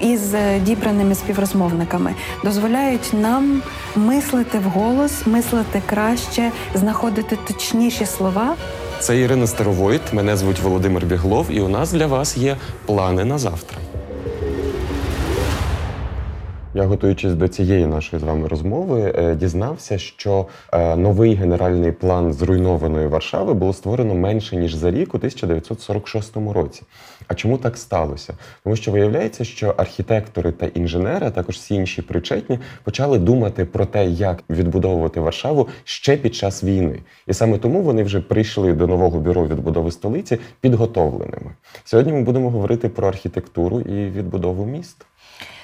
із е, дібраними співрозмовниками дозволяють нам мислити вголос, мислити краще, знаходити точніші слова. Це Ірина Старовойт, мене звуть Володимир Біглов, і у нас для вас є плани на завтра. Я, готуючись до цієї нашої з вами розмови, е, дізнався, що е, новий генеральний план зруйнованої Варшави було створено менше ніж за рік у 1946 році. А чому так сталося? Тому що виявляється, що архітектори та інженери, а також всі інші причетні, почали думати про те, як відбудовувати Варшаву ще під час війни, і саме тому вони вже прийшли до нового бюро відбудови столиці підготовленими. Сьогодні ми будемо говорити про архітектуру і відбудову міст.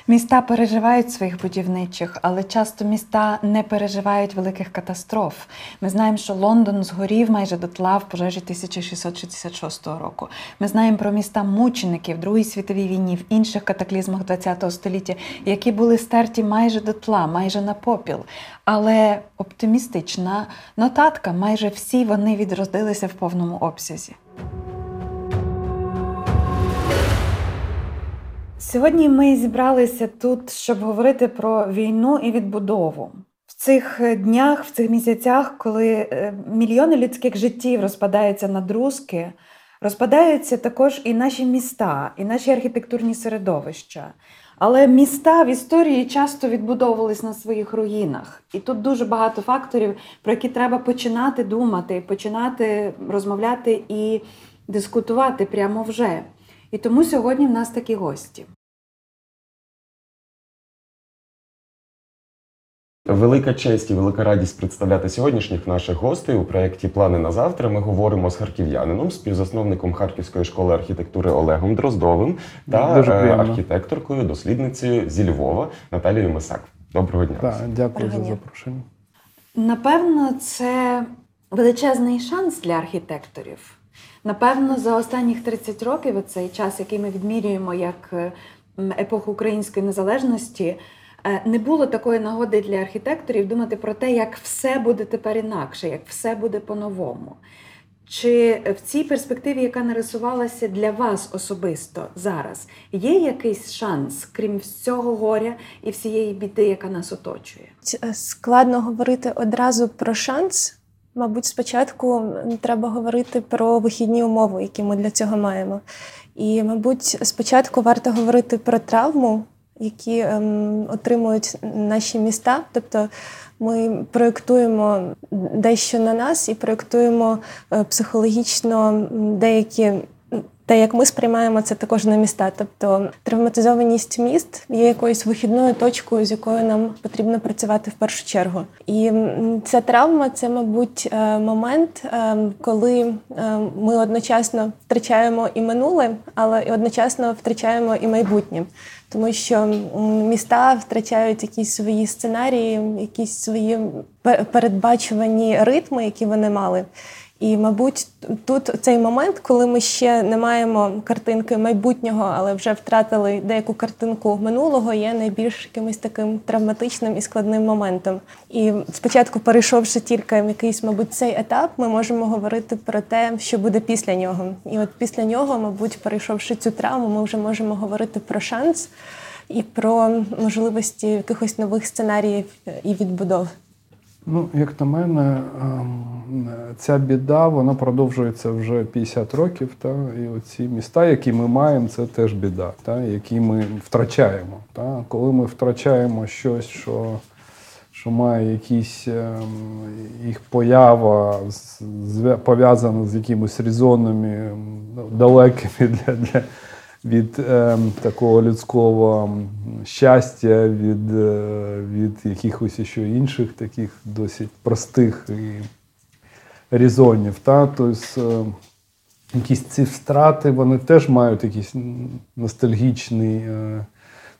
Міста переживають своїх будівничих, але часто міста не переживають великих катастроф. Ми знаємо, що Лондон згорів майже дотла в пожежі 1666 року. Ми знаємо про міста мучеників в Другій світовій війні, в інших катаклізмах ХХ століття, які були стерті майже дотла, майже на попіл. Але оптимістична нотатка майже всі вони відродилися в повному обсязі. Сьогодні ми зібралися тут, щоб говорити про війну і відбудову. В цих днях, в цих місяцях, коли е, мільйони людських життів розпадаються на друзки, розпадаються також і наші міста, і наші архітектурні середовища. Але міста в історії часто відбудовувались на своїх руїнах. І тут дуже багато факторів, про які треба починати думати, починати розмовляти і дискутувати прямо вже. І тому сьогодні в нас такі гості. Велика честь і велика радість представляти сьогоднішніх наших гостей у проєкті Плани на завтра. Ми говоримо з харків'янином, співзасновником Харківської школи архітектури Олегом Дроздовим та е, архітекторкою, дослідницею зі Львова Наталією Мисак. Доброго дня. Так, дякую за запрошення. Напевно, це величезний шанс для архітекторів. Напевно, за останніх 30 років, цей час, який ми відмірюємо як епоху української незалежності, не було такої нагоди для архітекторів думати про те, як все буде тепер інакше, як все буде по-новому. Чи в цій перспективі, яка нарисувалася для вас особисто зараз, є якийсь шанс, крім всього горя і всієї біди, яка нас оточує? Е, Складно говорити одразу про шанс. Мабуть, спочатку треба говорити про вихідні умови, які ми для цього маємо. І, мабуть, спочатку варто говорити про травму, які ем, отримують наші міста. Тобто ми проєктуємо дещо на нас і проєктуємо е, психологічно деякі. Те, як ми сприймаємо це також на міста. Тобто травматизованість міст є якоюсь вихідною точкою, з якою нам потрібно працювати в першу чергу. І ця травма це, мабуть, е, момент, е, коли ми одночасно втрачаємо і минуле, але і одночасно втрачаємо і майбутнє. Тому що міста втрачають якісь свої сценарії, якісь свої пе- передбачувані ритми, які вони мали. І, мабуть, тут цей момент, коли ми ще не маємо картинки майбутнього, але вже втратили деяку картинку минулого, є найбільш якимось таким травматичним і складним моментом. І спочатку, перейшовши тільки якийсь, мабуть, цей етап, ми можемо говорити про те, що буде після нього. І от після нього, мабуть, перейшовши цю травму, ми вже можемо говорити про шанс і про можливості якихось нових сценаріїв і відбудов. Ну, як на мене, ем, ця біда вона продовжується вже 50 років. Та? І оці міста, які ми маємо, це теж біда, та? які ми втрачаємо. Та? Коли ми втрачаємо щось, що, що має якісь ем, їх поява пов'язана з якимись резонами ем, далекими для, для, від ем, такого людського щастя, від, е, від якихось ще інших таких досить простих і резонів. Та? Тобто, е, якісь ці втрати, вони теж мають якийсь ностальгічний е,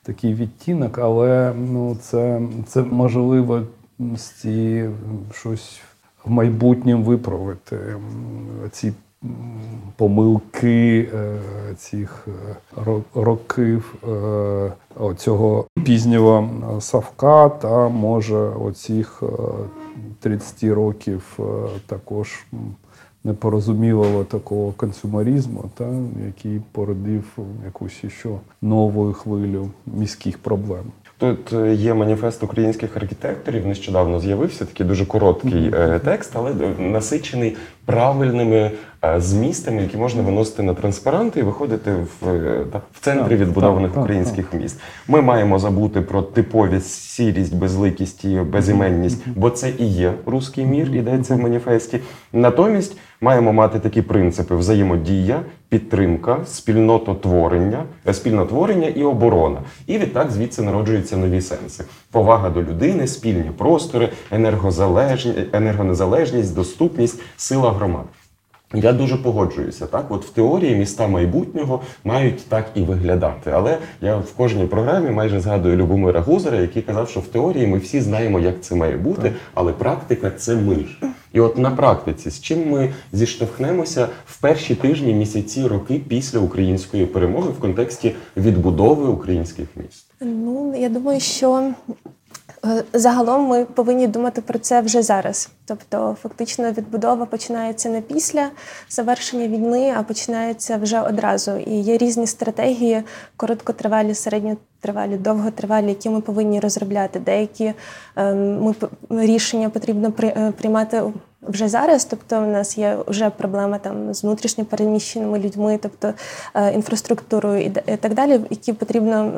такий відтінок, але ну, це, це можливості щось в майбутньому виправити. Ці помилки е, цих е, ро- років е, цього пізнього Савка та може оцих е, 30 років також непорозумілого такого консюмеризму, та, який породив якусь ще нову хвилю міських проблем. Тут є маніфест українських архітекторів. Нещодавно з'явився такий дуже короткий текст, але насичений правильними е, змістами, які можна виносити на транспаранти і виходити в, е, так, в центрі Так, відбудованих так, так, українських міст. Ми маємо забути про типовість, сірість, безликість і безіменність, бо це і є руський мір, йдеться в маніфесті. Натомість маємо мати такі принципи: взаємодія, підтримка, спільнототворення, е, спільнотворення і оборона. І відтак звідси народжуються нові сенси: повага до людини, спільні простори, енергозалежні, енергонезалежність, доступність, сила громад. Я дуже погоджуюся. Так, от в теорії міста майбутнього мають так і виглядати. Але я в кожній програмі майже згадую Любомира Гузера, який казав, що в теорії ми всі знаємо, як це має бути, але практика це ми ж. І от на практиці, з чим ми зіштовхнемося в перші тижні, місяці, роки після української перемоги в контексті відбудови українських міст. Ну, я думаю, що загалом ми повинні думати про це вже зараз. Тобто, фактично, відбудова починається не після завершення війни, а починається вже одразу. І є різні стратегії: короткотривалі, середньотривалі, довготривалі, які ми повинні розробляти. Деякі ем, ми рішення потрібно е, приймати вже зараз. Тобто, у нас є вже проблема там з внутрішньо переміщеними людьми, тобто е, інфраструктурою і так далі, які потрібно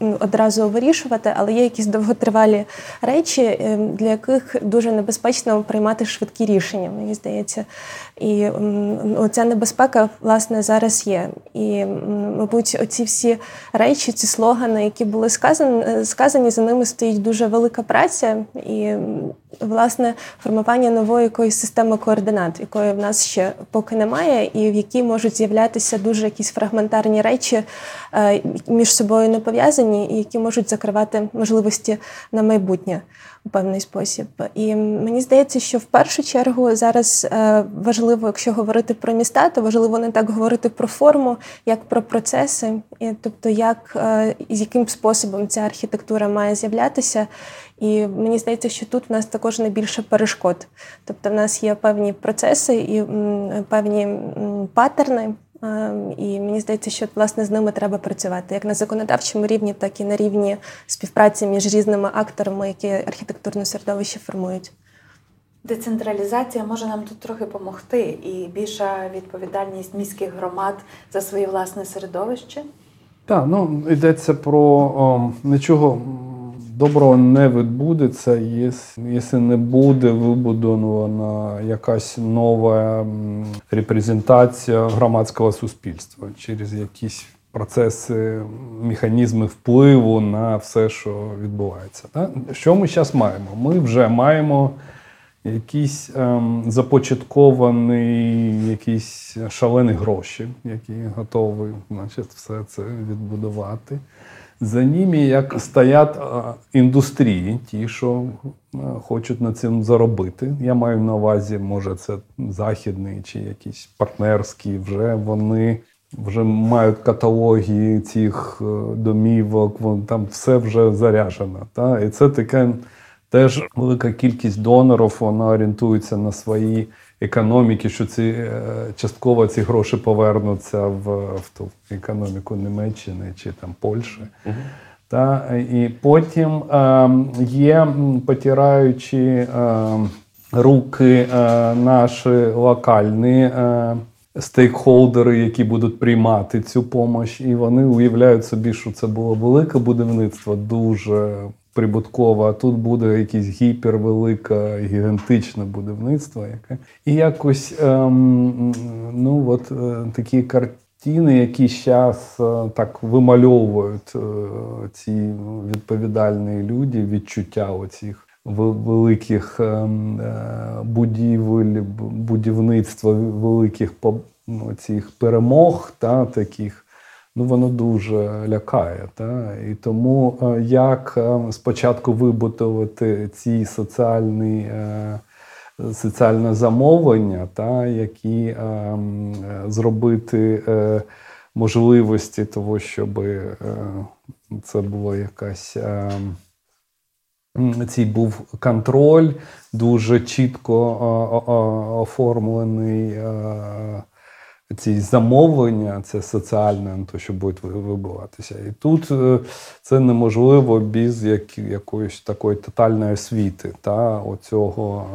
е, одразу вирішувати, але є якісь довготривалі речі, е, для яких дуже небезпечно приймати швидкі рішення, мені здається. І м, оця небезпека власне зараз є. І, мабуть, оці всі речі, ці слогани, які були сказані, сказані, за ними стоїть дуже велика праця і власне формування нової якоїсь системи координат, якої в нас ще поки немає, і в якій можуть з'являтися дуже якісь фрагментарні речі е, між собою не пов'язані, і які можуть закривати можливості на майбутнє у певний спосіб. І мені здається, що в першу чергу зараз е, важливо, якщо говорити про міста, то важливо не так говорити про форму, як про процеси, і, тобто як е, з яким способом ця архітектура має з'являтися. І мені здається, що тут в нас також найбільше перешкод. Тобто, в нас є певні процеси і певні паттерни. е, І мені здається, що власне з ними треба працювати як на законодавчому рівні, так і на рівні співпраці між різними акторами, які архітектурне середовище формують. Децентралізація може нам тут трохи допомогти, і більша відповідальність міських громад за своє власне середовище. Так, ну йдеться про о, нічого м, доброго не відбудеться, якщо не буде вибудована якась нова репрезентація громадського суспільства через якісь процеси, механізми впливу на все, що відбувається. Що ми зараз маємо? Ми вже маємо якісь ем, започатковані якісь шалені гроші, які готові значить, все це відбудувати. За ними як стоять індустрії, ті, що е, хочуть на цим заробити. Я маю на увазі, може, це західний чи якісь партнерські, вже вони вже мають каталоги цих е, домівок, вон, там все вже заряджено. Та? І це таке теж велика кількість донорів, вона орієнтується на свої економіки, що ці е, частково ці гроші повернуться в, в ту економіку Німеччини чи там Польщі. Та, і потім е, є, потираючи е, руки е, наші локальні е, стейкхолдери, які будуть приймати цю допомогу, і вони уявляють собі, що це було велике будівництво, дуже прибуткове, а тут буде якесь гіпервелике, гігантичне будівництво. Яке. І якось ем, ну, от, е, такі картини, які зараз так вимальовують е, ці відповідальні люди, відчуття оцих великих ем, е, будівель, будівництва великих ну, цих перемог, та, таких, ну, воно дуже лякає. Та? І тому е, як е, спочатку вибудувати ці соціальні. Е, Соціальне замовлення, та, які зробити можливості того, щоб це було якась. Цей був контроль, дуже чітко е, оформлений е, ці замовлення, це соціальне, то що буде вибиватися. І тут е, це неможливо без якоїсь такої тотальної освіти, та оцього.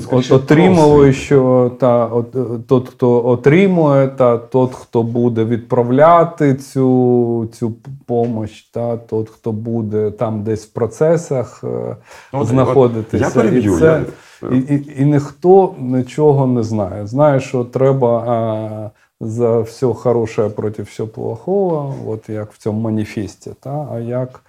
Скоріше, отримали, що та от, тот, хто отримує, та тот, хто буде відправляти цю цю допомогу, та тот, хто буде там десь в процесах е, от, знаходитися. От, я переб'ю. Це. І, і, і ніхто нічого не знає. Знає, що треба а, за все хороше проти всього плохого, от як в цьому маніфесті. Та, А як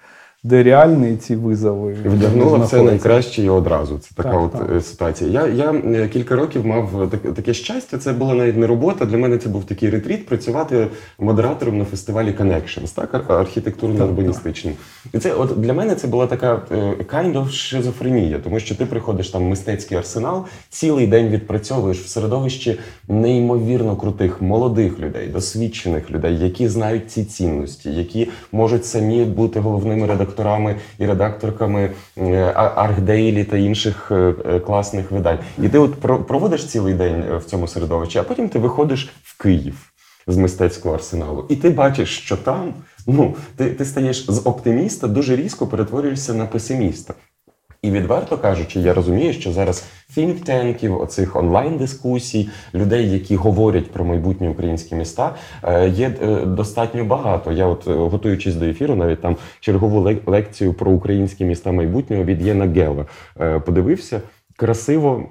де реальні ці визови вдягнула все найкраще і одразу. Це така так, от так. Е, ситуація. Я я е, кілька років мав таке щастя. Це була навіть не робота. Для мене це був такий ретріт. Працювати модератором на фестивалі Connections, так архітектурно-урбаністичним. І це от для мене це була така е, kind of шизофренія, тому що ти приходиш там в мистецький арсенал, цілий день відпрацьовуєш в середовищі неймовірно крутих молодих людей, досвідчених людей, які знають ці цінності, які можуть самі бути головними редакторами редакторами і редакторками Архдейлі та інших е, е, класних видань. І ти от проводиш цілий день е, в цьому середовищі, а потім ти виходиш в Київ з мистецького арсеналу, і ти бачиш, що там ну ти, ти стаєш з оптиміста дуже різко перетворюєшся на песиміста. І відверто кажучи, я розумію, що зараз фінктенків, оцих онлайн-дискусій, людей, які говорять про майбутні українські міста, е, є е, достатньо багато. Я, от е, готуючись до ефіру, навіть там чергову лекцію про українські міста майбутнього від Єна Гела подивився. Красиво,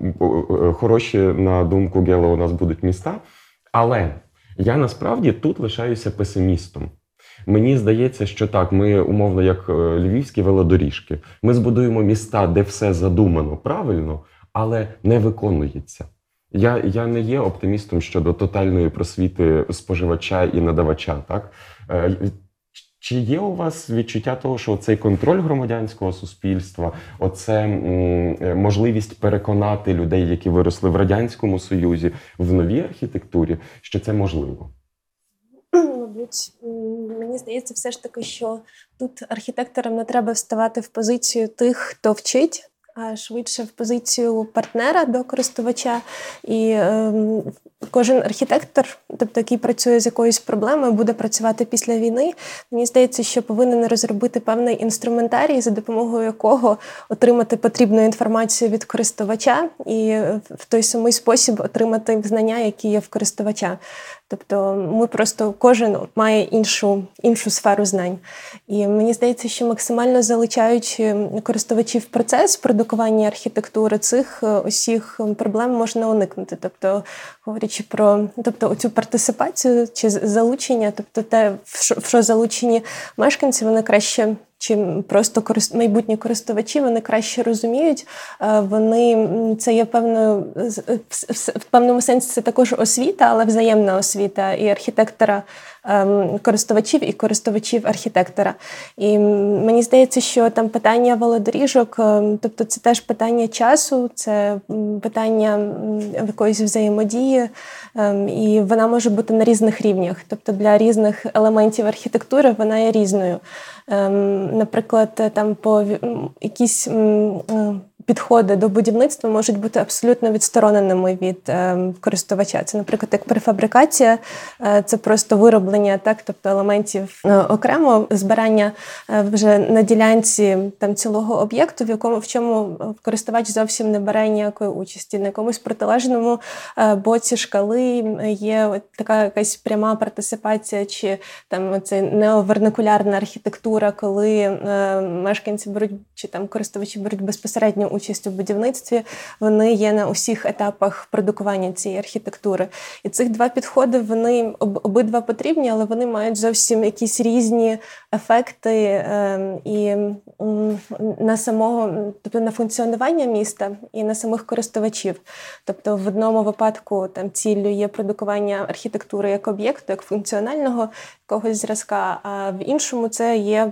хороші на думку Гела, у нас будуть міста, але я насправді тут лишаюся песимістом. Мені здається, що так, ми умовно, як е, львівські велодоріжки, ми збудуємо міста, де все задумано правильно, але не виконується. Я я не є оптимістом щодо тотальної просвіти споживача і надавача. Так е, чи є у вас відчуття того, що цей контроль громадянського суспільства, оце е, можливість переконати людей, які виросли в радянському союзі, в новій архітектурі, що це можливо? Мабуть, мені здається, все ж таки, що тут архітекторам не треба вставати в позицію тих, хто вчить, а швидше в позицію партнера до користувача. І е, кожен архітектор, тобто який працює з якоюсь проблемою, буде працювати після війни. Мені здається, що повинен розробити певний інструментарій, за допомогою якого отримати потрібну інформацію від користувача і в той самий спосіб отримати знання, які є в користувача. Тобто ми просто кожен має іншу іншу сферу знань. І мені здається, що максимально залучаючи користувачів процес продукування архітектури, цих е, усіх проблем можна уникнути. Тобто, говорячи про тобто, цю партисипацію чи залучення, тобто те, в що залучені мешканці, вони краще чи просто майбутні користувачі вони краще розуміють. Е, вони це є певною в певному сенсі це також освіта, але взаємна освіта і архітектора ем, користувачів і користувачів архітектора. І мені здається, що там питання велодоріжок, ем, тобто це теж питання часу, це питання якоїсь взаємодії, ем, і вона може бути на різних рівнях. Тобто для різних елементів архітектури вона є різною. Наприклад, там по якісь підходи до будівництва можуть бути абсолютно відстороненими від е, користувача. Це, наприклад, як префабрикація, е, це просто вироблення, так, тобто елементів е, окремо збирання е, вже на ділянці там цілого об'єкту, в якому в чому користувач зовсім не бере ніякої участі. На якомусь протилежному е, боці шкали є така якась пряма партисипація, чи там це неоверникулярна архітектура, коли е, мешканці беруть чи там користувачі беруть безпосередню участь у будівництві, вони є на усіх етапах продукування цієї архітектури. І цих два підходи вони обидва потрібні, але вони мають зовсім якісь різні ефекти е, і на самого, тобто на функціонування міста і на самих користувачів. Тобто, в одному випадку там ціллю є продукування архітектури як об'єкту, як функціонального якогось зразка, а в іншому це є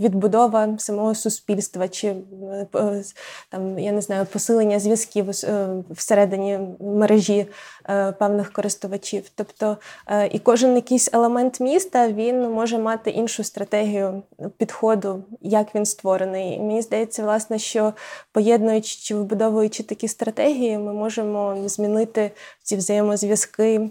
відбудова самого суспільства чи е, там, я не знаю, посилення зв'язків е, всередині мережі е, певних користувачів. Тобто, е, і кожен якийсь елемент міста він може мати іншу стратегію підходу, як він створений. І мені здається, власне, що поєднуючи чи вибудовуючи такі стратегії, ми можемо змінити ці взаємозв'язки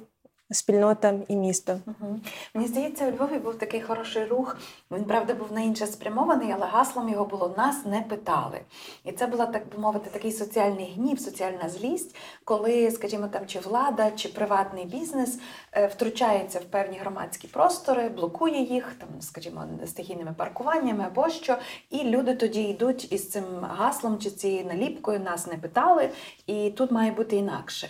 спільнота і місто. Мгм. Мені здається, у Львові був такий хороший рух. Він правда був на інше спрямований, але гаслом його було нас не питали. І це була так би мовити такий соціальний гнів, соціальна злість, коли, скажімо, там чи влада, чи приватний бізнес е, втручається в певні громадські простори, блокує їх, там, скажімо, стихійними паркуваннями або що. І люди тоді йдуть із цим гаслом чи цією наліпкою нас не питали, і тут має бути інакше.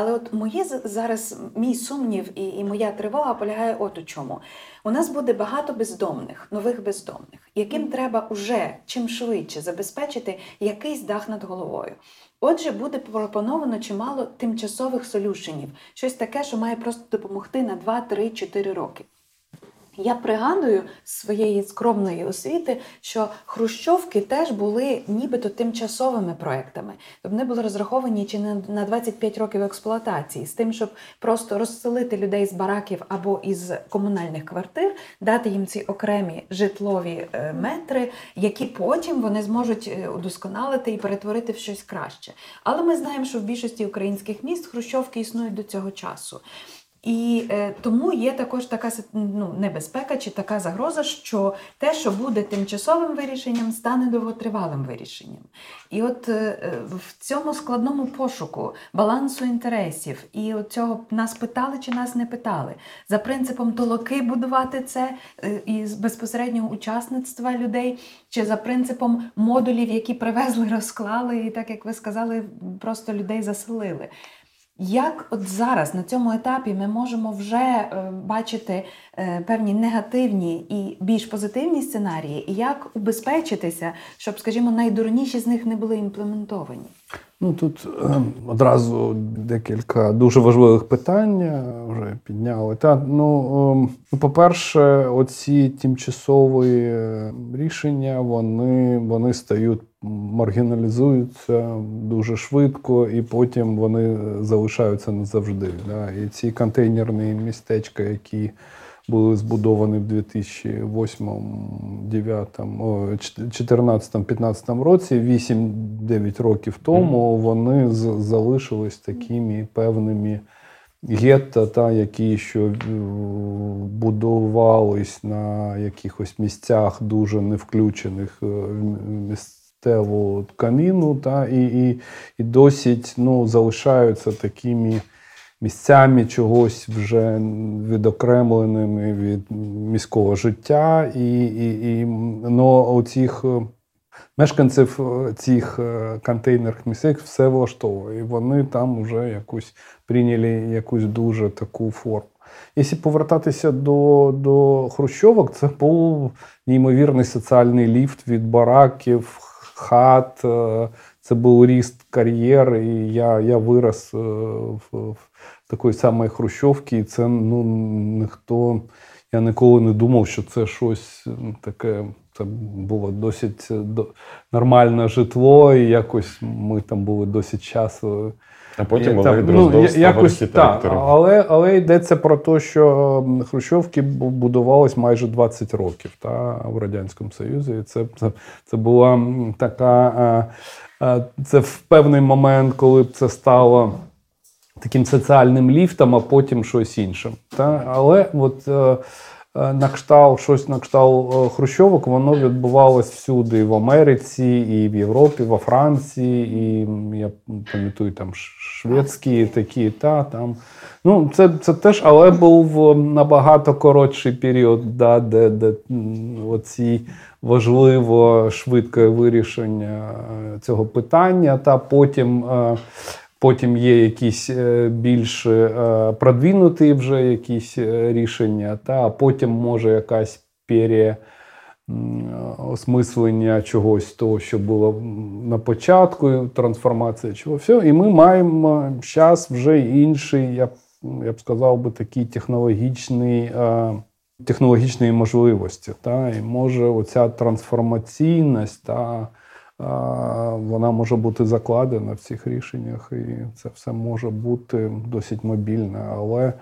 Але от моє зараз мій сумнів і, і моя тривога полягає от у чому. У нас буде багато бездомних, нових бездомних, яким треба уже чим швидше забезпечити якийсь дах над головою. Отже, буде пропоновано чимало тимчасових солюшенів, щось таке, що має просто допомогти на 2, 3, 4 роки. Я пригадую з своєї скромної освіти, що хрущовки теж були нібито тимчасовими проектами. Тобто вони були розраховані чи не на 25 років експлуатації, з тим, щоб просто розселити людей з бараків або із комунальних квартир, дати їм ці окремі житлові е, метри, які потім вони зможуть е, удосконалити і перетворити в щось краще. Але ми знаємо, що в більшості українських міст хрущовки існують до цього часу. І е, тому є також така ну, небезпека чи така загроза, що те, що буде тимчасовим вирішенням, стане довготривалим вирішенням. І от е, е, в цьому складному пошуку балансу інтересів і от цього нас питали чи нас не питали, за принципом толоки будувати це е, і з безпосереднього учасництва людей, чи за принципом модулів, які привезли, розклали, і так як ви сказали, просто людей заселили. Як от зараз на цьому етапі ми можемо вже е, бачити е, певні негативні і більш позитивні сценарії, і як убезпечитися, щоб, скажімо, найдурніші з них не були імплементовані? Ну тут е, одразу декілька дуже важливих питань е, вже підняли. Та ну, е, ну, по-перше, оці тимчасові е, рішення вони, вони стають маргіналізуються дуже швидко, і потім вони залишаються назавжди. Да? І ці контейнерні містечка, які були збудовані в 2008, 2009, 2014, 2015 році, 8-9 років тому, вони залишились такими певними гетто, та, які що е, будувались на якихось місцях дуже не включених е, в місцеву тканину, та, і, і, і досить ну, залишаються такими місцями чогось вже відокремленими від міського життя. І, і, і но у е, мешканців е, цих е, контейнерних місцях все влаштовує. І вони там вже якусь прийняли якусь дуже таку форму. Якщо повертатися до, до Хрущовок, це був неймовірний соціальний ліфт від бараків, хат. Це був ріст кар'єр, і я, я вирос в, в такої самої Хрущовки, і це ну, ніхто. Я ніколи не думав, що це щось таке. Це було досить е, до- нормальне житло, і якось ми там були досить часу. А потім Олег ну, Дроздов я- став якось архітектором. але, але йдеться про те, що Хрущовки бу- будувались майже 20 років та, в Радянському Союзі. І це, це, це була така. е, е, Це в певний момент, коли б це стало таким соціальним ліфтом, а потім щось іншим. Та? Але от, е, е, на кшталт, щось на кшталт е, Хрущовок, воно відбувалось всюди, і в Америці, і в Європі, во Франції, і я пам'ятаю там шведські такі, та там Ну, це, це теж, але був набагато коротший період, да, де, де оці важливо швидке вирішення цього питання. Та потім, потім є якісь е, більш е, продвинуті вже якісь е, рішення, та потім може якась пере осмислення чогось того, що було на початку, трансформація чого все. І ми маємо зараз вже інший, я б, я б сказав би, такий технологічний. Технологічної можливості, та і може оця трансформаційність, та вона може бути закладена в цих рішеннях, і це все може бути досить мобільне. Але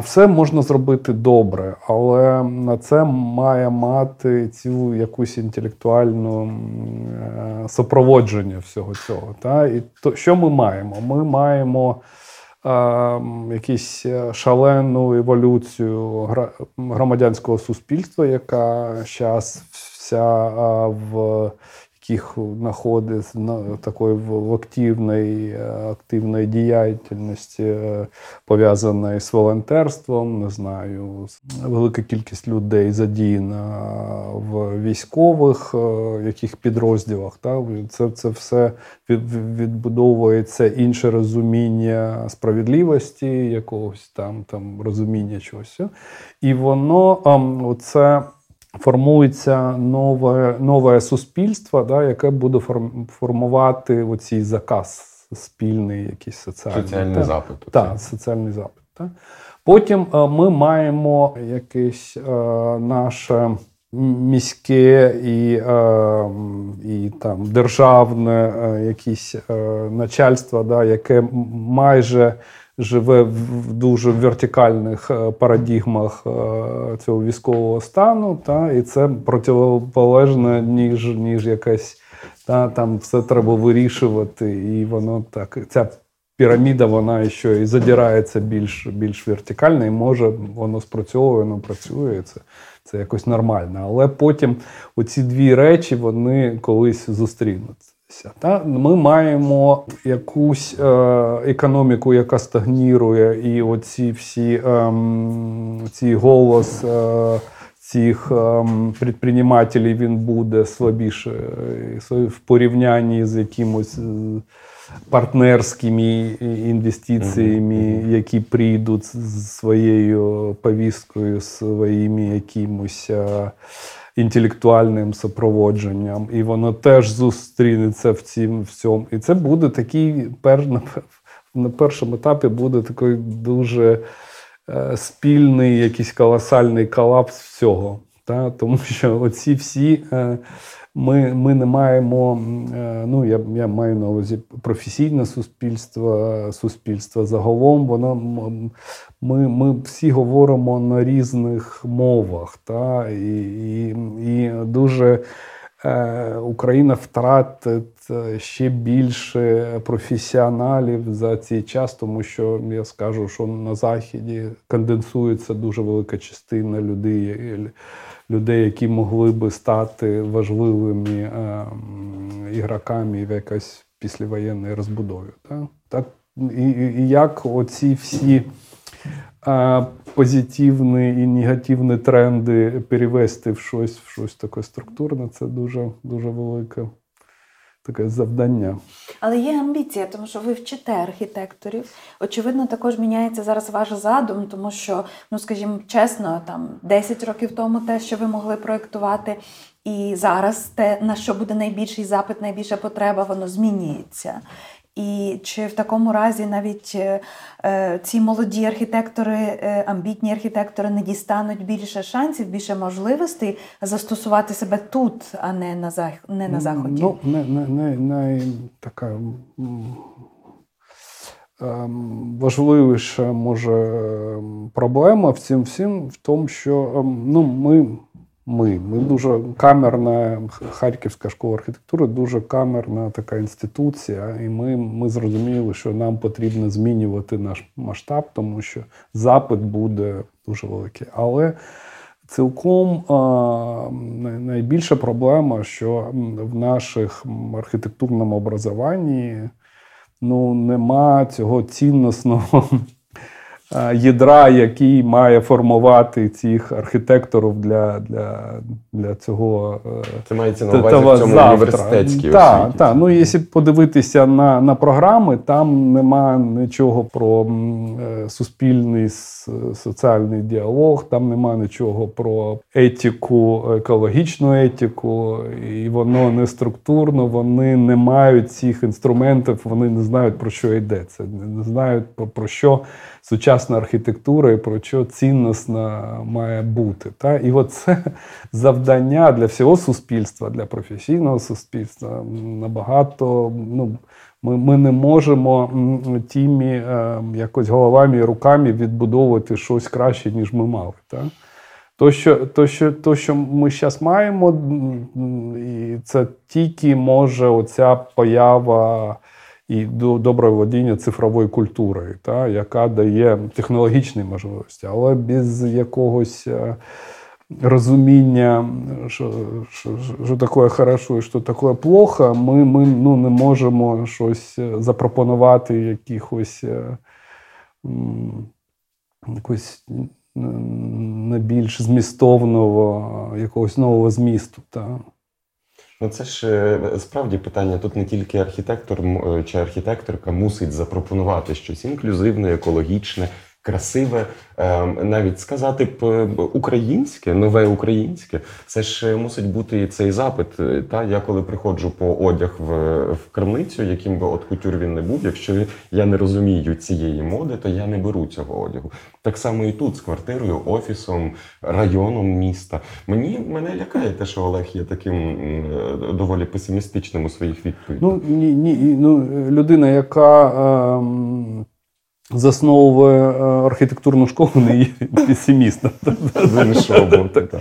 все можна зробити добре, але на це має мати цю якусь інтелектуальну е, супроводження всього цього. Та? І то, що ми маємо? Ми маємо е, якусь шалену еволюцію громадянського суспільства, яка зараз вся е, в яких знаходиться на такої в, активній, е, активної діяльності, е, пов'язаної з волонтерством. Не знаю, велика кількість людей задіяна в військових е, яких підрозділах. Та? Це, це все від- від- відбудовується інше розуміння справедливості, якогось там, там розуміння чогось. І воно оце формується нове, нове суспільство, да, яке буде формувати оцей заказ спільний, якийсь соціальний. Соціальний Та. запит. Так, соціальний запит. Так. Потім е, ми маємо якесь е, наше міське і, е, і там, державне е, якісь е, начальство, да, яке майже живе в дуже вертикальних е, парадігмах е, цього військового стану, та, і це противополежне, ніж, ніж якась. Та, там все треба вирішувати, і воно так. Ця піраміда, вона ще і задирається більш, більш вертикально, і може воно спрацьовує, воно працює. Це, це якось нормально. Але потім оці дві речі вони колись зустрінуться. Та ми маємо якусь е, економіку, яка стагнірує, і оці всі ем, ці голос е, цих ем, підприємателів він буде слабіше е, в порівнянні з якимось е, партнерськими інвестиціями, які прийдуть з своєю повісткою, своїми якимось. Інтелектуальним супроводженням, і воно теж зустрінеться в цім в цьому. І це буде такий пер, на, першому етапі буде такий дуже е, спільний, якийсь колосальний колапс всього. Та? Тому що оці всі е, ми, ми не маємо. е, Ну, я, я маю на увазі професійне суспільство, суспільство загалом, воно ми, ми всі говоримо на різних мовах, та? І, і, і дуже е, Україна втратить е, ще більше професіоналів за цей час, тому що я скажу, що на Заході конденсується дуже велика частина людей, людей, які могли би стати важливими е, ігроками в якось післявоєнній розбудові. Так? Так? І, і, як оці всі позитивні і негативні тренди перевести в щось, в щось таке структурне, це дуже, дуже велике таке завдання. Але є амбіція, тому що ви вчите архітекторів. Очевидно, також міняється зараз ваш задум, тому що, ну скажімо чесно, там 10 років тому те, що ви могли проєктувати, і зараз те, на що буде найбільший запит, найбільша потреба, воно змінюється. І чи в такому разі навіть е, е, ці молоді архітектори, е, амбітні архітектори не дістануть більше шансів, більше можливостей застосувати себе тут, а не на зах... не на заході? Ну, не, не, не, не така ем, важливіша може ем, проблема в цім всім в тому, що ем, ну, ми, ми, ми дуже камерна Харківська школа архітектури, дуже камерна така інституція, і ми, ми зрозуміли, що нам потрібно змінювати наш масштаб, тому що запит буде дуже великий. Але Цілком найбільша проблема, що в наших архітектурному образуванні ну, нема цього цінностного ядра, який має формувати цих архітекторів для, для, для цього. е, Це мається на увазі та в цьому завтра. університетській Так, освіті. так. Ну, якщо подивитися на, на програми, там нема нічого про е, суспільний соціальний діалог, там нема нічого про етику, екологічну етику, і воно не структурно, вони не мають цих інструментів, вони не знають про що йдеться, не знають про, про що сучасна архітектура і про що цінностна має бути. Та? І от це завдання для всього суспільства, для професійного суспільства набагато. Ну, ми, ми не можемо тими е, якось головами і руками відбудовувати щось краще, ніж ми мали. Та? То, що, то, що, то, що ми зараз маємо, і це тільки може оця поява і до добре володіння цифровою культурою, та, яка дає технологічні можливості, але без якогось е, розуміння, що, що, що таке хорошо і що таке плохо, ми, ми ну, не можемо щось е, запропонувати якихось. е, якось не більш змістовного, якогось нового змісту. Та. Ну це ж е, справді питання. Тут не тільки архітектор чи архітекторка мусить запропонувати щось інклюзивне, екологічне, красиве, е, навіть сказати б е, українське, нове українське. Це ж е, мусить бути цей запит. Е, Та я коли приходжу по одяг в, в крамницю, яким би от кутюр він не був, якщо я не розумію цієї моди, то я не беру цього одягу. Так само і тут з квартирою, офісом, районом міста. Мені мене лякає те, що Олег є таким е, доволі песимістичним у своїх відповідях. Ну, ні, ні, ну, людина, яка ем, засновує е, архітектурну школу, не є песимістом. так.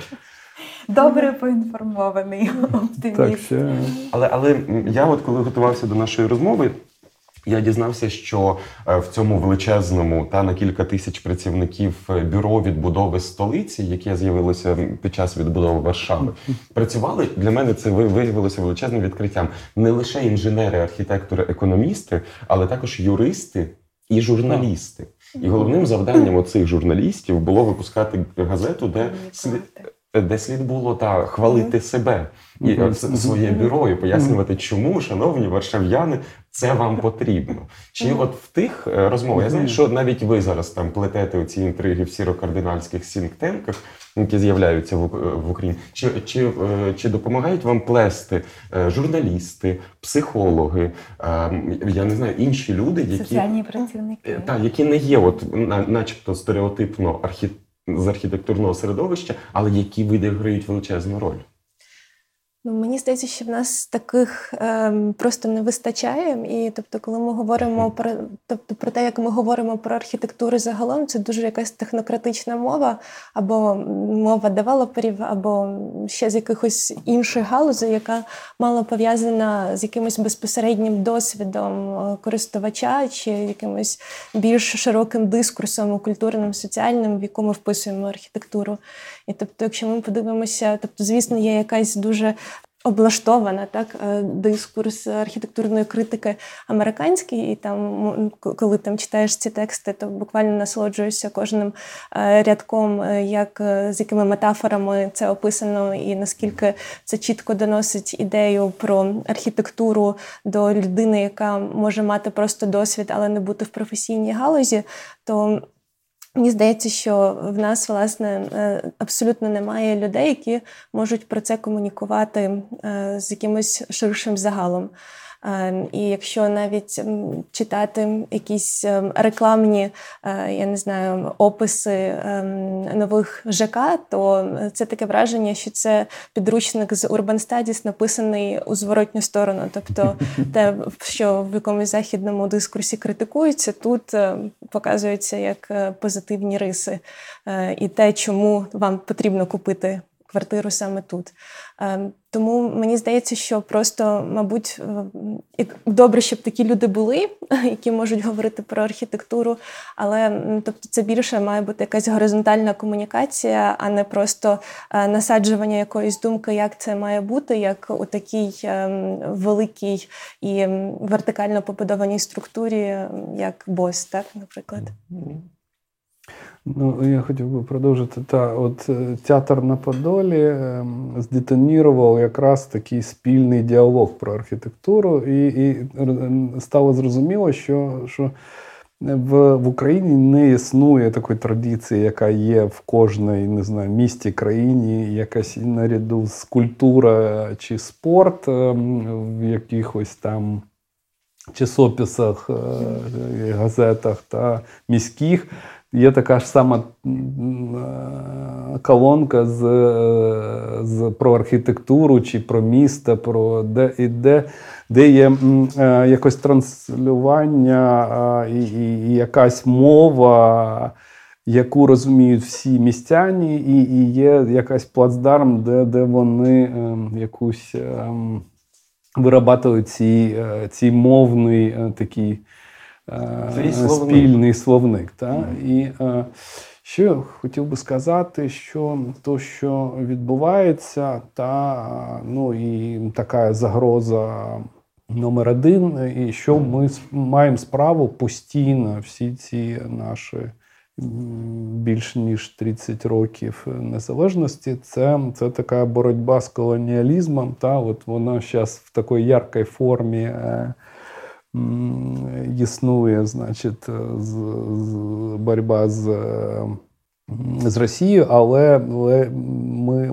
Добре поінформований Так, оптиміст. ще... Але, але я, от коли готувався до нашої розмови, я дізнався, що е, в цьому величезному та на кілька тисяч працівників е, бюро відбудови столиці, яке з'явилося під час відбудови Варшави, працювали для мене. Це виявилося величезним відкриттям. Не лише інженери, архітектори, економісти, але також юристи і журналісти. І головним завданням оцих журналістів було випускати газету, де слід, де слід було та хвалити себе і своє бюро і пояснювати, чому, шановні варшав'яни, це вам потрібно. Чи от в тих е, розмовах, я знаю, що навіть ви зараз там плетете ці інтриги в сірокардинальських сінктенках, які з'являються в, Ук- Україні, чи, чи, е, чи допомагають вам плести е, журналісти, психологи, е, я не знаю, інші люди, які Соціальні працівники. Е, Та, які не є, от, начебто, стереотипно архі... з архітектурного середовища, але які відіграють величезну роль. Ну, мені здається, що в нас таких ем, просто не вистачає. І тобто, коли ми говоримо про тобто про те, як ми говоримо про архітектуру загалом, це дуже якась технократична мова, або мова девелоперів, або ще з якихось інших галузей, яка мало пов'язана з якимось безпосереднім досвідом е, користувача чи якимось більш широким дискурсом у культурним, соціальним, в яку ми вписуємо архітектуру. І тобто, якщо ми подивимося, тобто, звісно, є якась дуже облаштована так е, дискурс архітектурної критики американський, і там, коли там читаєш ці тексти, то буквально насолоджуєшся кожним е, рядком, е, як з якими метафорами це описано, і наскільки це чітко доносить ідею про архітектуру до людини, яка може мати просто досвід, але не бути в професійній галузі, то Мені здається, що в нас власне е, абсолютно немає людей, які можуть про це комунікувати е, з якимось ширшим загалом. Е, І якщо навіть читати якісь ем, рекламні, е, я не знаю, описи ем, нових ЖК, то це таке враження, що це підручник з Urban Studies, написаний у зворотню сторону. Тобто, те, що в якомусь західному дискурсі критикується, тут е, показується як е, позитивні риси, і те, чому вам потрібно купити квартиру саме тут. Е, Тому мені здається, що просто, мабуть, е, добре, щоб такі люди були, які можуть говорити про архітектуру, але тобто це більше має бути якась горизонтальна комунікація, а не просто е, насаджування якоїсь думки, як це має бути, як у такій ем, великій і ем, вертикально побудованій структурі, ем, як БОС, так, наприклад. Ну, я хотів би продовжити. Та, от е, театр на Подолі ем, здетонірував якраз такий спільний діалог про архітектуру, і, і стало зрозуміло, що, що в, в Україні не існує такої традиції, яка є в кожній не знаю, місті, країні, якась наряду з культура чи спорт ем, в якихось там часописах, е, газетах та міських. Є така ж сама е, колонка з, е, з про архітектуру чи про місто, про де і де, де є е, якось транслювання і, і, і якась мова, яку розуміють всі містяні, і, і є якась плацдарм, де, де вони е, якусь. е, вирабатують ці, ці мовний е, такий е, Свій словник. спільний словник. Та? І е, я хотів би сказати, що то, що відбувається, та ну і така загроза номер один, і що ми маємо справу постійно всі ці наші більш ніж 30 років незалежності. Це, це така боротьба з колоніалізмом. Та от вона зараз в такій яркій формі. Е, Існує, значить, з, з боротьба з, е, з Росією, але, ми,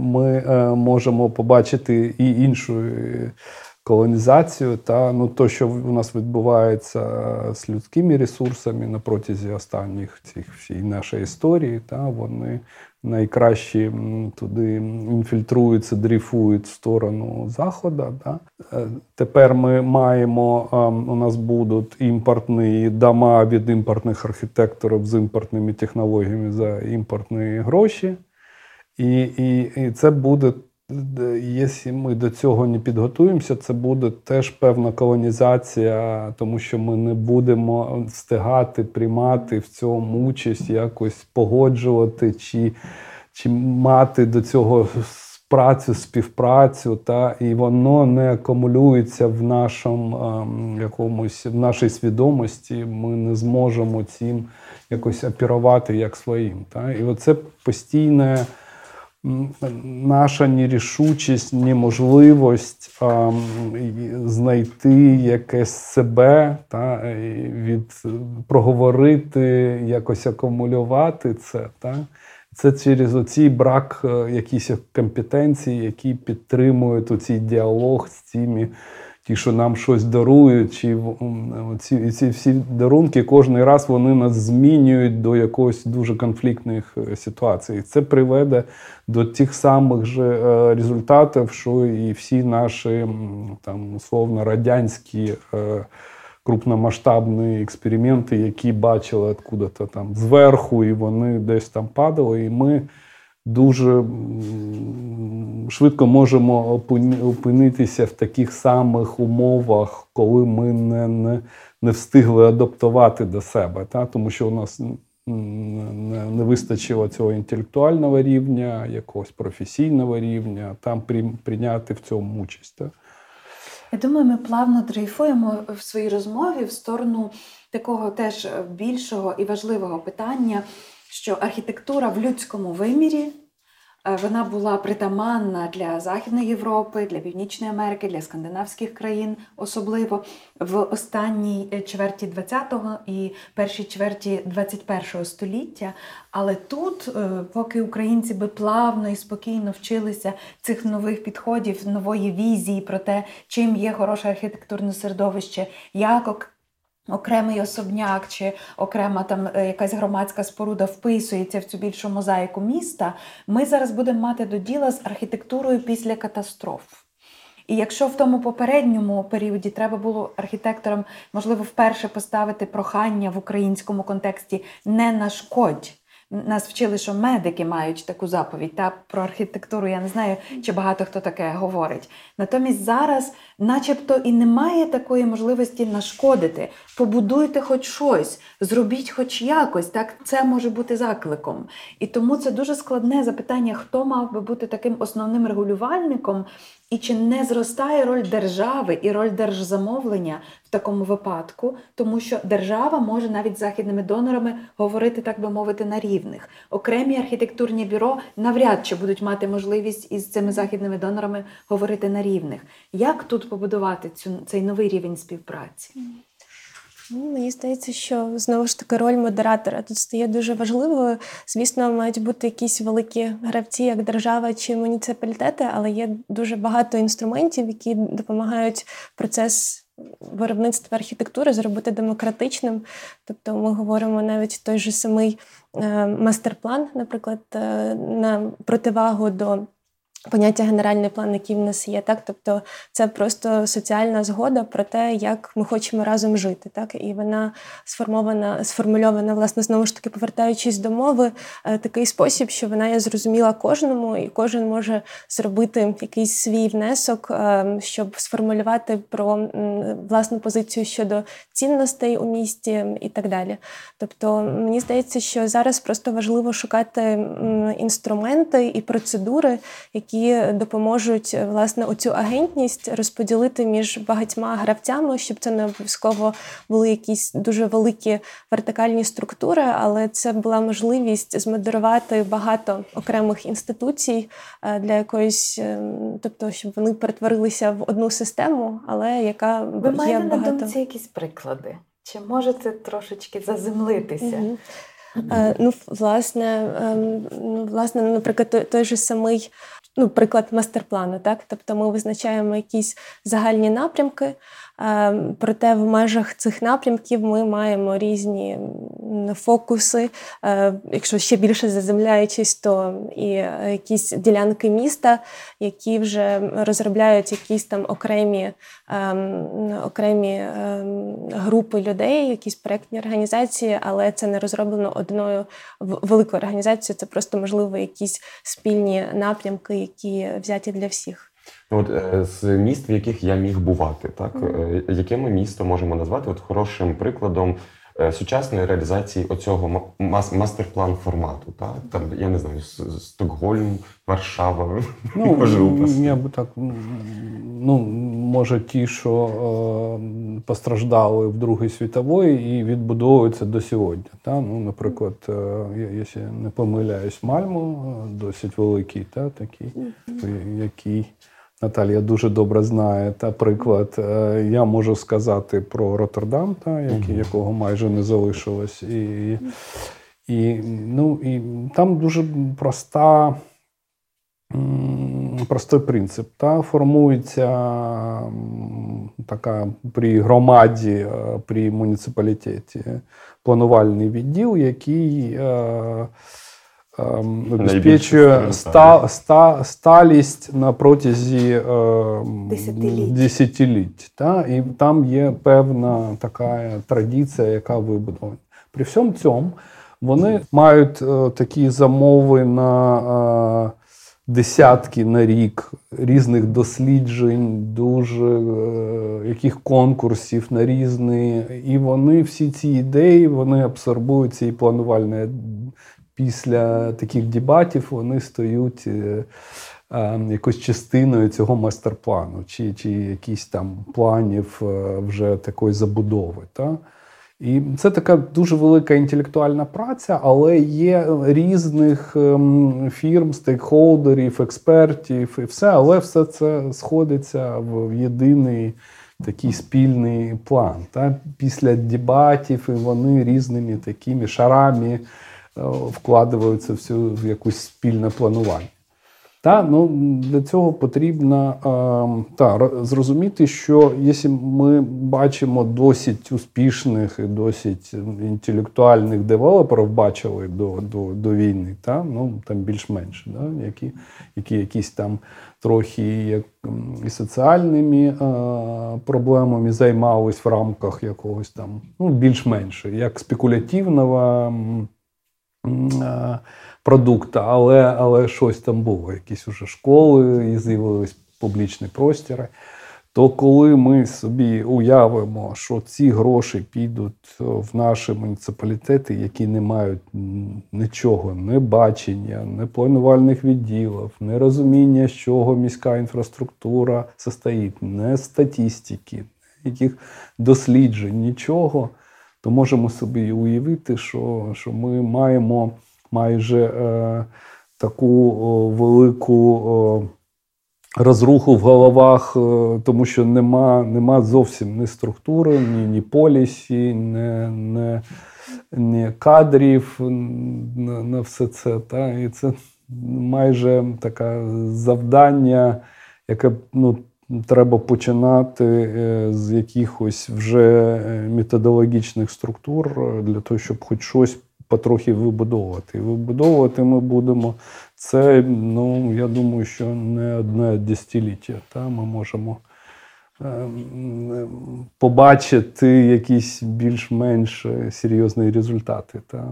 ми е, можемо побачити і іншу е, колонізацію, та ну то, що у нас відбувається з людськими ресурсами на протязі останніх цих всієї нашої історії, та вони найкраще туди інфільтруються, дріфують в сторону заходу. Да? Е, Тепер ми маємо, ем, у нас будуть імпортні дома від імпортних архітекторів з імпортними технологіями за імпортні гроші. І, і, і це буде, якщо ми до цього не підготуємося, це буде теж певна колонізація, тому що ми не будемо встигати приймати в цьому участь, якось погоджувати чи, чи мати до цього працю, співпрацю, та, і воно не акумулюється в нашому ем, якомусь в нашій свідомості. Ми не зможемо цим якось опірувати як своїм. Та? І оце постійне наша нерішучість, неможливість а, знайти якесь себе, та, від проговорити, якось акумулювати це. Та. Це через оцій брак е, якихось компетенцій, які підтримують оцей діалог з цими, ті, що нам щось дарують, чи ці, ці всі дарунки кожен раз вони нас змінюють до якоїсь дуже конфліктних е, ситуацій. Це приведе до тих самих же е, результатів, що і всі наші там условно радянські. е, крупномасштабні експерименти, які бачили откуда-то там зверху, і вони десь там падали. І ми дуже швидко можемо опинитися в таких самих умовах, коли ми не, не, не встигли адаптувати до себе. Та? Тому що у нас не, не вистачило цього інтелектуального рівня, якогось професійного рівня, там при- прийняти в цьому участь. Та? Я думаю, ми плавно дрейфуємо в своїй розмові в сторону такого теж е, більшого і важливого питання, що архітектура в людському вимірі вона була притаманна для Західної Європи, для Північної Америки, для скандинавських країн, особливо в останній е, чверті 20-го і першій чверті 21-го століття. Але тут, е, поки українці би плавно і спокійно вчилися цих нових підходів, нової візії про те, чим є хороше архітектурне середовище, як окремий особняк чи окрема там е, якась громадська споруда вписується в цю більшу мозаїку міста, ми зараз будемо мати до діла з архітектурою після катастроф. І якщо в тому попередньому періоді треба було архітекторам, можливо, вперше поставити прохання в українському контексті не нашкодь. Нас вчили, що медики мають таку заповідь. Та про архітектуру я не знаю, чи багато хто таке говорить. Натомість зараз, начебто, і немає такої можливості нашкодити. Побудуйте хоч щось, зробіть хоч якось. Так це може бути закликом. І тому це дуже складне запитання, хто мав би бути таким основним регулювальником І чи не зростає роль держави і роль держзамовлення в такому випадку, тому що держава може навіть з західними донорами говорити, так би мовити, на рівних. Окремі архітектурні бюро навряд чи будуть мати можливість із цими західними донорами говорити на рівних. Як тут побудувати цю цей новий рівень співпраці? Ну, Мені здається, що знову ж таки роль модератора тут стає дуже важливою. Звісно, мають бути якісь великі гравці, як держава чи муніципалітети, але є дуже багато інструментів, які допомагають процес виробництва архітектури зробити демократичним. Тобто, ми говоримо навіть той же самий е, мастер-план, наприклад, е, на противагу до. Поняття генеральний план, який в нас є, так тобто це просто соціальна згода про те, як ми хочемо разом жити, так і вона сформована, сформульована, власне, знову ж таки, повертаючись до мови, е, такий спосіб, що вона є зрозуміла кожному, і кожен може зробити якийсь свій внесок, е, щоб сформулювати про власну позицію щодо цінностей у місті і так далі. Тобто, мені здається, що зараз просто важливо шукати інструменти і процедури, які допоможуть е, власне оцю агентність розподілити між багатьма гравцями, щоб це не обов'язково були якісь дуже великі вертикальні структури, але це була можливість змодерувати багато окремих інституцій е, для якоїсь, е, тобто, щоб вони перетворилися в одну систему, але яка Ви є маєте на багато. думці якісь приклади? Чи можете трошечки заземлитися? Е, Ну, власне, ем, ну, власне, наприклад, той же самий ну, приклад мастер-плану, так? Тобто ми визначаємо якісь загальні напрямки, проте в межах цих напрямків ми маємо різні фокуси. Е, Якщо ще більше заземляючись, то і е, якісь ділянки міста, які вже розробляють якісь там окремі, ем, окремі ем, групи людей, якісь проєктні організації, але це не розроблено одною великою організацією. Це просто можливо якісь спільні напрямки, які взяті для всіх. От е, з міст, в яких я міг бувати, так е, яке ми місто можемо назвати от хорошим прикладом е, сучасної реалізації оцього ма- мас- мастер-план формату? Так там я не знаю, Стокгольм, Варшава. Ну, може, я би так, ну, може, ті, що е, постраждали в Другій світовій і відбудовуються до сьогодні. Та? Ну, наприклад, е, якщо не помиляюсь, Мальмо, е, досить великий, та, такий, який Наталія дуже добре знає. Та приклад, е, я можу сказати про Роттердам, та, який, якого майже не залишилось. І, і, ну, і там дуже проста. Простий принцип. Та формується така при громаді, е, при муніципалітеті планувальний відділ, який е, обезпечує ста, ста, сталість на протязі е, Десятиліть. десятиліть. Та? І там є певна така традиція, яка вибудована. При всьому цьому вони мають е, такі замови на е, десятки на рік різних досліджень, дуже е, яких конкурсів на різні. І вони всі ці ідеї вони абсорбуються і планувальне. Після таких дебатів вони стають е, е, якоюсь частиною цього майстер-плану, чи, чи якісь там планів е, вже такої забудови. Та? І це така дуже велика інтелектуальна праця, але є різних ем, фірм, стейкхолдерів, експертів і все, але все це сходиться в єдиний такий спільний план. Та? Після дебатів і вони різними такими шарами вкладаються в, цю, в якусь спільне планування. Та, ну, для цього потрібно е, та, зрозуміти, що якщо ми бачимо досить успішних і досить інтелектуальних девелоперів, бачили до, до, до війни, та, ну, там більш-менш, да, які, які якісь там трохи як, і соціальними е, проблемами займались в рамках якогось там, ну, більш-менш, як спекулятивного. Е, продукта, але, але щось там було, якісь уже школи, і з'явились публічні простіри. то коли ми собі уявимо, що ці гроші підуть в наші муніципалітети, які не мають нічого, не бачення, не планувальних відділів, не розуміння, з чого міська інфраструктура состоїть, не статистики, яких досліджень, нічого, то можемо собі уявити, що, що ми маємо майже е, таку о, велику. О, розруху в головах, е, тому що нема нема зовсім ні структури, ні ні полісі, ні, ні, ні кадрів на, на все це. Та? І це майже таке завдання, яке ну, треба починати е, з якихось вже е, методологічних структур для того, щоб хоч щось потрохи вибудовувати. І вибудовувати ми будемо це, ну, я думаю, що не одне десятиліття. Та? Ми можемо ем, побачити якісь більш-менш серйозні результати. Та?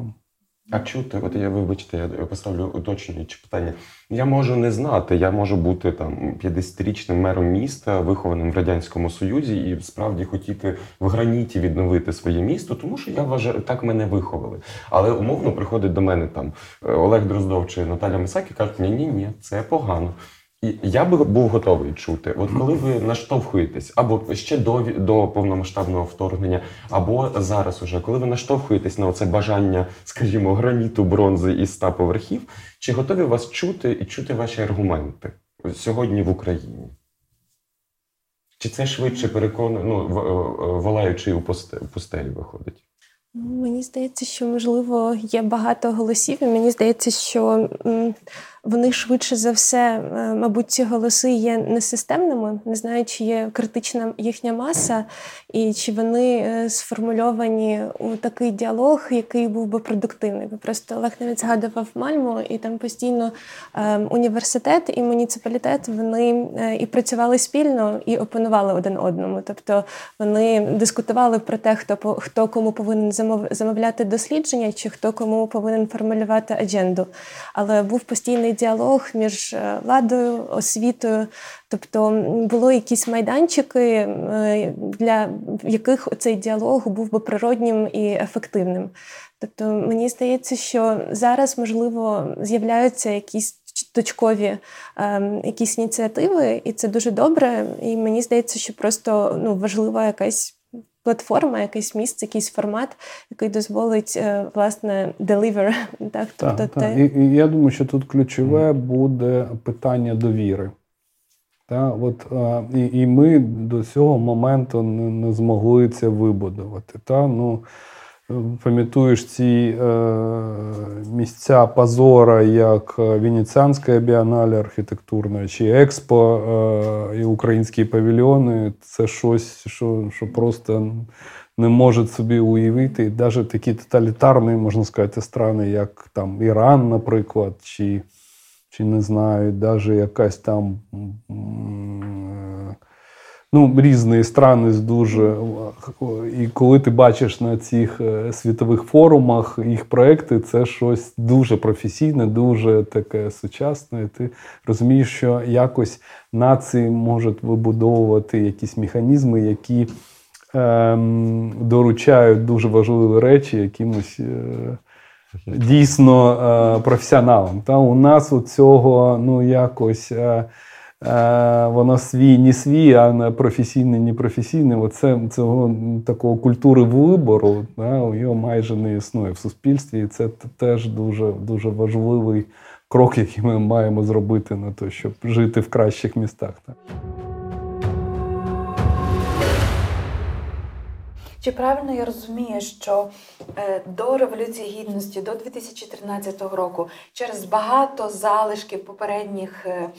А чути, от я вибачте, я поставлю уточнюючи питання. Я можу не знати, я можу бути там 50-річним мером міста, вихованим в радянському союзі, і справді хотіти в граніті відновити своє місто, тому що я вважаю, так мене виховали. Але умовно приходить до мене там Олег Дроздов чи Наталя Мисак і кажуть, ні, ні, ні, це погано. Я би був готовий чути, от коли ви наштовхуєтесь, або ще до до повномасштабного вторгнення, або зараз, уже коли ви наштовхуєтесь на це бажання, скажімо, граніту, бронзи і ста поверхів, чи готові вас чути і чути ваші аргументи сьогодні в Україні? Чи це швидше переконує, ну, волаючи у пустелі виходить? Мені здається, що можливо є багато голосів, і мені здається, що вони швидше за все, е, мабуть, ці голоси є несистемними, не знаю, чи є критична їхня маса, і чи вони е, сформульовані у такий діалог, який був би продуктивний. Просто Олег навіть згадував Мальму, і там постійно е, університет і муніципалітет вони і працювали спільно, і опанували один одному. Тобто вони дискутували про те, хто хто кому повинен замовляти дослідження, чи хто кому повинен формулювати адженду. Але був постійний діалог між е, владою, освітою. Тобто були якісь майданчики, е, для яких цей діалог був би природнім і ефективним. Тобто, мені здається, що зараз, можливо, з'являються якісь точкові ем, якісь ініціативи, і це дуже добре. І мені здається, що просто ну, важлива якась платформа, якийсь місце, якийсь формат, який дозволить е, власне deliver. Так, тобто так, Ти... І, і я думаю, що тут ключове буде питання довіри. Та, от, і, і ми до цього моменту не, не змогли це вибудувати. Та, ну, Пам'ятуєш ці е, місця позора, як Венеціанська біанале архітектурна, чи Експо е, і українські павільйони це щось, що що просто не може собі уявити. Навіть такі тоталітарні, можна сказати, страни, як там Іран, наприклад, чи, чи не знаю, навіть якась там. Е, ну, різні страни з дуже. І коли ти бачиш на цих е, світових форумах їх проекти, це щось дуже професійне, дуже таке сучасне. І Ти розумієш, що якось нації можуть вибудовувати якісь механізми, які ем, доручають дуже важливі речі якимось. Е, Дійсно е, професіоналам. Та у нас у цього ну якось е, воно свій, не свій, а не професійний, не професійний. Оце цього такого культури вибору да, його майже не існує в суспільстві. І це теж дуже дуже важливий крок, який ми маємо зробити на те, щоб жити в кращих містах. Так. Чи правильно я розумію, що е, до Революції Гідності, до 2013 року, через багато залишків попередніх Е,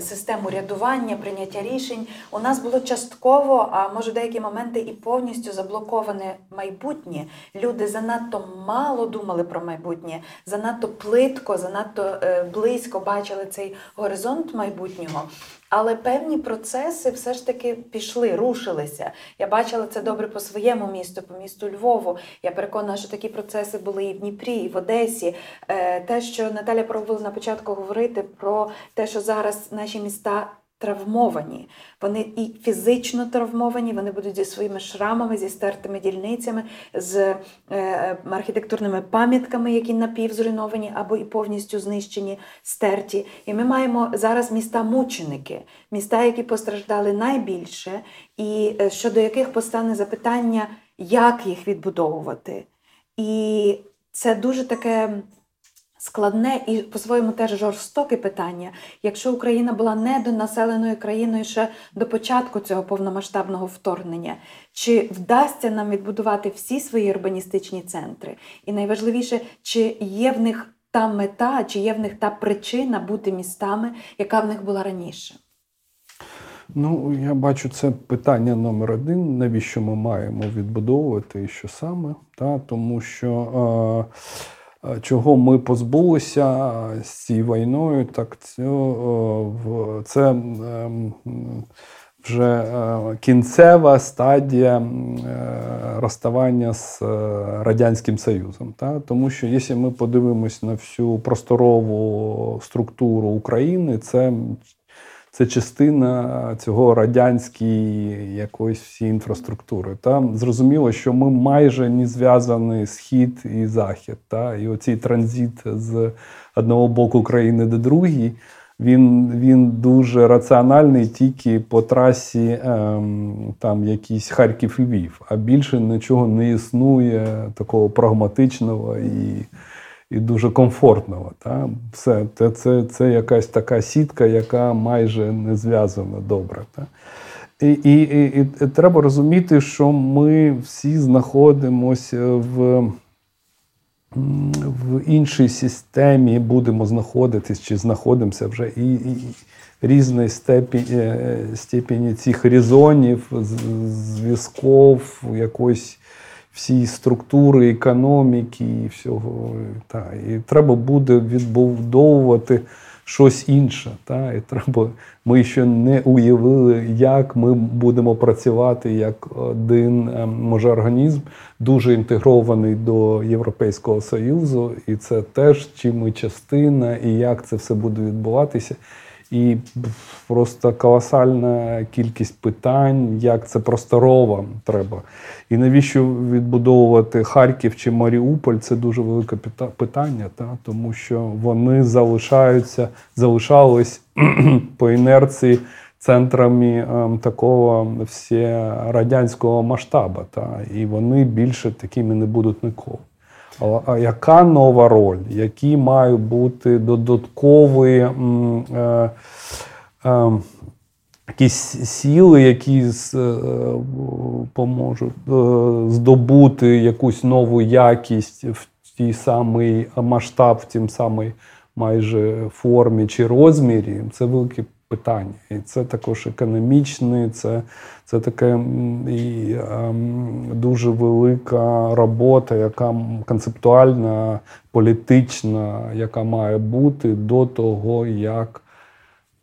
систему рядування, прийняття рішень. У нас було частково, а може деякі моменти і повністю заблоковане майбутнє. Люди занадто мало думали про майбутнє, занадто плитко, занадто е, близько бачили цей горизонт майбутнього. Але певні процеси все ж таки пішли, рушилися. Я бачила це добре по своєму місту, по місту Львову. Я переконана, що такі процеси були і в Дніпрі, і в Одесі. Е, те, що Наталя пробувала на початку говорити про те, що зараз наші міста травмовані. Вони і фізично травмовані, вони будуть зі своїми шрамами, зі стертими дільницями, з е, архітектурними пам'ятками, які напівзруйновані або і повністю знищені, стерті. І ми маємо зараз міста-мученики, міста, які постраждали найбільше, і е, щодо яких постане запитання, як їх відбудовувати. І це дуже таке складне і по-своєму теж жорстоке питання. Якщо Україна була недонаселеною країною ще до початку цього повномасштабного вторгнення, чи вдасться нам відбудувати всі свої урбаністичні центри? І найважливіше, чи є в них та мета, чи є в них та причина бути містами, яка в них була раніше? Ну, я бачу, це питання номер один. Навіщо ми маємо відбудовувати і що саме? Та? Тому що е, чого ми позбулися з цією війною, так це, е, це е, вже е, кінцева стадія е, розставання з Радянським Союзом. Та? Тому що якщо ми подивимось на всю просторову структуру України, це це частина цього радянської якоїсь всі інфраструктури. Там зрозуміло, що ми майже не зв'язані схід і захід. Та? І оцей транзит з одного боку країни до другої, він, він дуже раціональний тільки по трасі ем, там якийсь Харків і Львів, а більше нічого не існує такого прагматичного і і дуже комфортного. Та? Це, це, це якась така сітка, яка майже не зв'язана добре. Та? І, і, і, і треба розуміти, що ми всі знаходимося в, в іншій системі, будемо знаходитись чи знаходимося вже і, і різної степені, е, степені цих резонів, з- зв'язків, якоїсь всі структури економіки і всього. Та. І треба буде відбудовувати щось інше. Та. І треба, ми ще не уявили, як ми будемо працювати як один ем, може, організм, дуже інтегрований до Європейського Союзу, і це теж чи ми частина, і як це все буде відбуватися. І просто колосальна кількість питань, як це просторово треба. І навіщо відбудовувати Харків чи Маріуполь це дуже велике пита- питання, та? тому що вони залишаються, залишались по інерції центрами ем, такого всерадянського масштабу. Та? І вони більше такими не будуть ніколи. А- яка нова роль? Які мають бути додаткові е, е, якісь сіли, які з- е, поможуть е, здобути якусь нову якість в тій самий масштаб, в тім самий майже формі чи розмірі? Це велике питання. І це також економічне, це, це таке і, ем, дуже велика робота, яка концептуальна, політична, яка має бути до того, як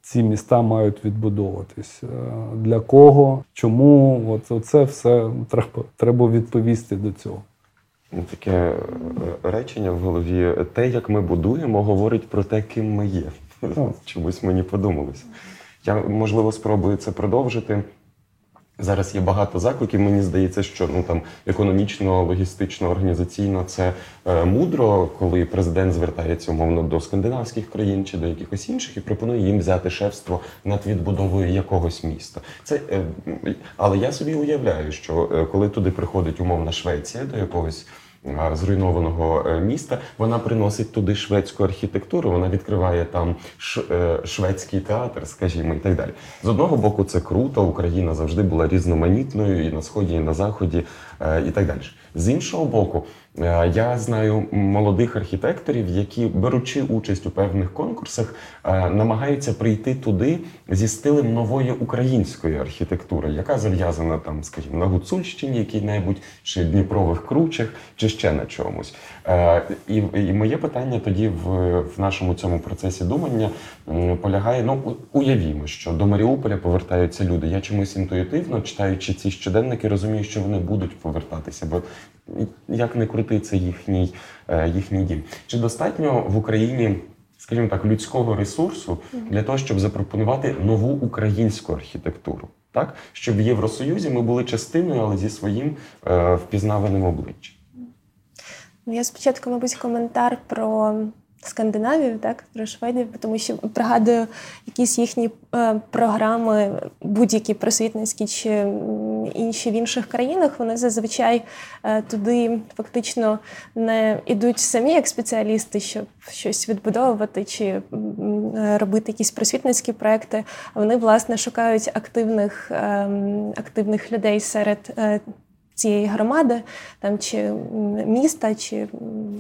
ці міста мають відбудовуватись. Е, Для кого, чому? От це все треба, треба відповісти до цього. Таке е, речення в голові. Те, як ми будуємо, говорить про те, ким ми є. Чомусь мені подумалося. Я, можливо, спробую це продовжити. Зараз є багато закликів. Мені здається, що ну там економічно, логістично, організаційно це е, мудро, коли президент звертається умовно до скандинавських країн чи до якихось інших і пропонує їм взяти шефство над відбудовою якогось міста. Це е, але я собі уявляю, що е, коли туди приходить умовна Швеція до якогось. Е, Зруйнованого е, міста вона приносить туди шведську архітектуру. Вона відкриває там е, шведський театр, скажімо, і так далі. З одного боку, це круто. Україна завжди була різноманітною і на сході, і на заході, і так далі. З іншого боку, я знаю молодих архітекторів, які, беручи участь у певних конкурсах, е, намагаються прийти туди зі стилем нової української архітектури, яка зав'язана там, скажімо, на Гуцульщині, якій-небудь, чи Дніпрових кручах, чи ще на чомусь. Е, І, і моє питання тоді в, в нашому цьому процесі думання полягає: ну уявімо, що до Маріуполя повертаються люди. Я чомусь інтуїтивно, читаючи ці щоденники, розумію, що вони будуть повертатися, бо як не крути, це їхній, е, їхній дім. Чи достатньо в Україні скажімо так, людського ресурсу для того, щоб запропонувати нову українську архітектуру. Так, щоб в Євросоюзі ми були частиною, але зі своїм е, впізнаваним обличчям. Ну, я спочатку, мабуть, коментар про Скандинавію, так, про Шведів, тому що пригадую якісь їхні е, програми, будь-які просвітницькі чи інші в інших країнах, вони зазвичай е, туди фактично не йдуть самі як спеціалісти, щоб щось відбудовувати чи е, робити якісь просвітницькі проекти. Вони, власне, шукають активних, е, активних людей серед. Е, цієї громади, там чи міста, чи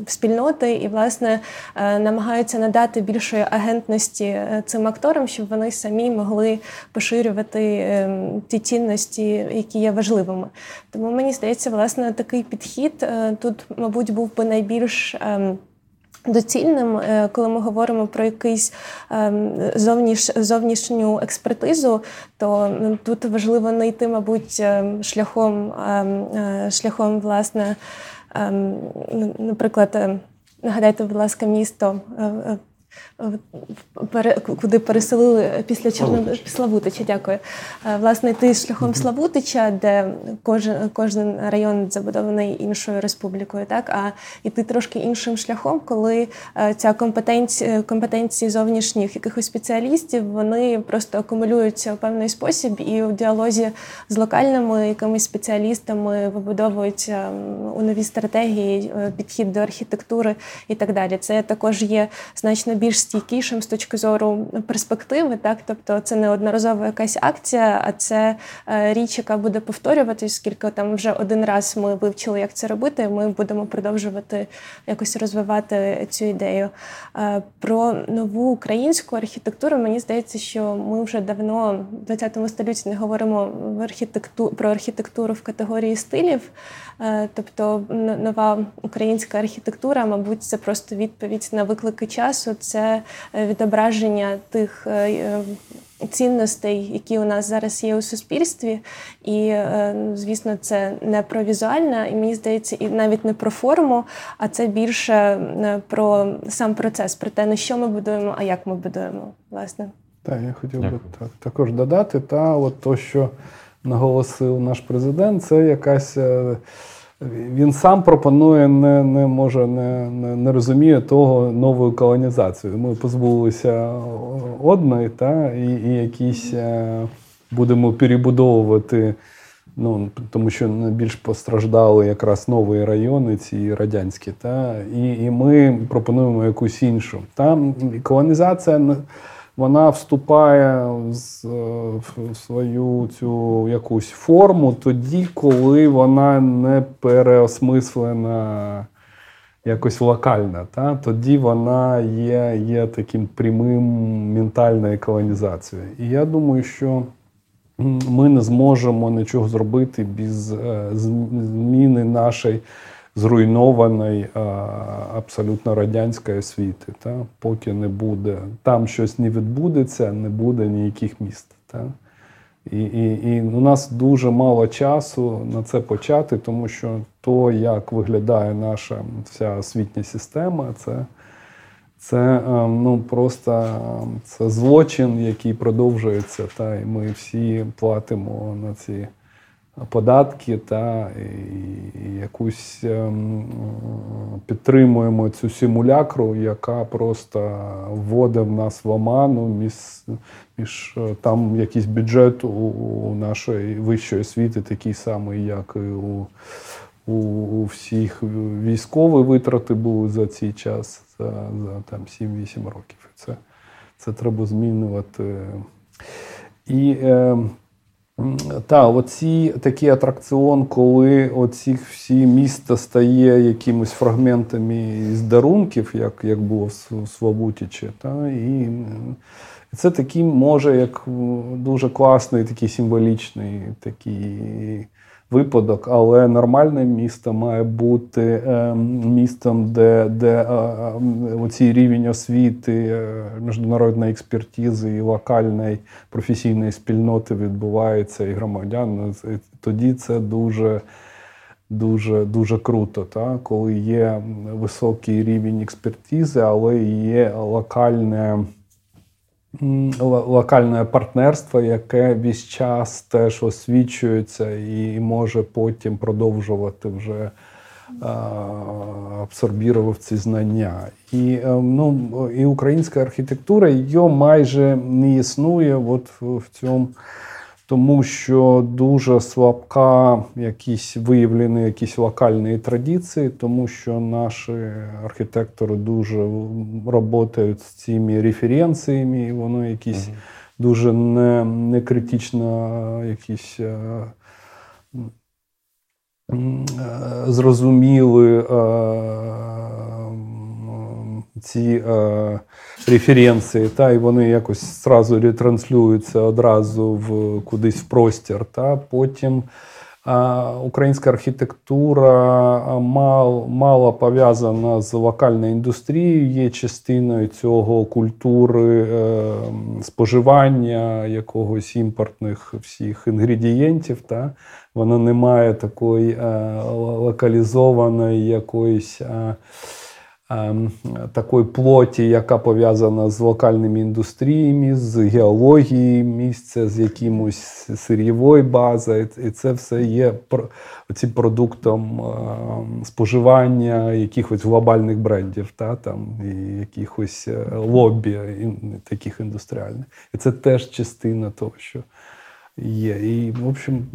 спільноти, і власне е, намагаються надати більшої агентності е, цим акторам, щоб вони самі могли поширювати е, ті цінності, які є важливими. Тому мені здається, власне, такий підхід тут, мабуть, був би найбільш. Доцільним, е, коли ми говоримо про якийсь ем, зовніш, зовнішню експертизу, то тут важливо не йти, мабуть, ем, шляхом ем, е, шляхом, власне, наприклад, нагадайте, будь ласка, місто е, куди переселили після Чорнобиля Славутича, дякую. Е, власне, йти шляхом Славутича, де кожен кожен район забудований іншою республікою, так а йти трошки іншим шляхом, коли е, ця компетенція компетенції зовнішніх якихось спеціалістів вони просто акумулюються у певний спосіб, і у діалозі з локальними якимись спеціалістами вибудовуються у нові стратегії, е, підхід до архітектури і так далі. Це також є значно більш стійкішим з точки зору перспективи. Так, тобто це не одноразова якась акція, а це е, річ, яка буде повторюватись, оскільки там вже один раз ми вивчили, як це робити. Ми будемо продовжувати якось розвивати цю ідею. Е, про нову українську архітектуру мені здається, що ми вже давно в 20 столітті не говоримо в архітекту про архітектуру в категорії стилів. Е, тобто нова українська архітектура, мабуть, це просто відповідь на виклики часу, це е, відображення тих е, цінностей, які у нас зараз є у суспільстві. І, звісно, це не про візуальне, і мені здається, і навіть не про форму, а це більше про сам процес, про те, на що ми будуємо, а як ми будуємо, власне. Так, я хотів би так, також додати, та от то, що наголосив наш президент, це якась. Він сам пропонує, не не може, не не, розуміє того новою колонізацією. Ми позбулися одної, та, і і якісь е, будемо перебудовувати, ну, тому що найбільш постраждали якраз нові райони, ці радянські. Та, І і ми пропонуємо якусь іншу. Там колонізація вона вступає в свою цю якусь форму тоді, коли вона не переосмислена якось локальна. Та? Тоді вона є є таким прямим ментальною колонізацією. І я думаю, що ми не зможемо нічого зробити без е, зміни нашої зруйнованої абсолютно радянської освіти. Та? Поки не буде, там щось не відбудеться, не буде ніяких міст. Та? І і, і у нас дуже мало часу на це почати, тому що то, як виглядає наша вся освітня система, це це ну, просто це злочин, який продовжується. Та, І ми всі платимо на ці податки та і якусь ем, підтримуємо цю симулякру, яка просто вводить в нас в оману, між, між там якийсь бюджет у, у нашої вищої освіти, такий самий, як і у. У, у всіх військові витрати були за цей час, за за там 7-8 років. Це це треба змінювати. І е, так, оці такий атракціон, коли оці всі міста стає якимось фрагментами із дарунків, як як було в Свобутічі. Та, і це такий може як дуже класний, такий символічний такий випадок, але нормальне місто має бути ем, містом, де де е, е, оцей рівень освіти, е, міжнародної експертизи і локальної професійної спільноти відбувається і громадян. Тоді це дуже дуже дуже круто, та? коли є високий рівень експертизи, але є локальне. Локальне партнерство, яке весь час теж освічується і може потім продовжувати вже абсорбірував ці знання. І ну, і українська архітектура її майже не існує от в цьому тому що дуже слабка якісь виявлені якісь локальні традиції, тому що наші архітектори дуже працюють з цими референціями, і воно якісь угу. дуже не, не критично якісь. Е, е, зрозуміли е, ці е, референції, та, і вони якось зразу ретранслюються одразу в кудись в простір. Та, Потім е, українська архітектура мал, мало пов'язана з локальною індустрією, є частиною цього культури е, споживання якогось імпортних всіх інгредієнтів. Та, Вона не має такої е, локалізованої якоїсь. Е, такої плоті, яка пов'язана з локальними індустріями, з геологією місця, з якимось сир'євою базою. І це все є цим продуктом ем, споживання якихось глобальних брендів, та, там, і якихось е, лобі таких індустріальних. І це теж частина того, що є. І, в общем,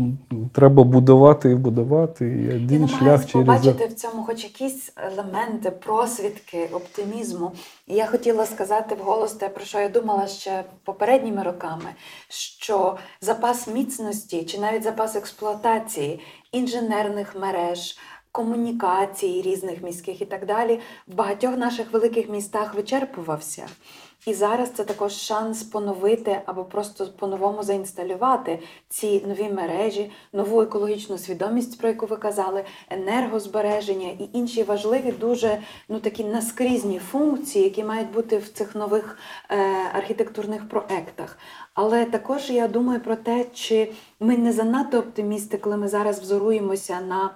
треба будувати і будувати. І один Я шлях через... побачити в цьому хоч якісь елементи, просвідки, оптимізму. І я хотіла сказати вголос те, про що я думала ще попередніми роками, що запас міцності чи навіть запас експлуатації інженерних мереж. Комунікацій різних міських і так далі в багатьох наших великих містах вичерпувався. І зараз це також шанс поновити або просто по-новому заінсталювати ці нові мережі, нову екологічну свідомість, про яку ви казали, енергозбереження і інші важливі, дуже ну такі наскрізні функції, які мають бути в цих нових е, архітектурних проектах. Але також я думаю про те, чи ми не занадто оптимісти, коли ми зараз взоруємося на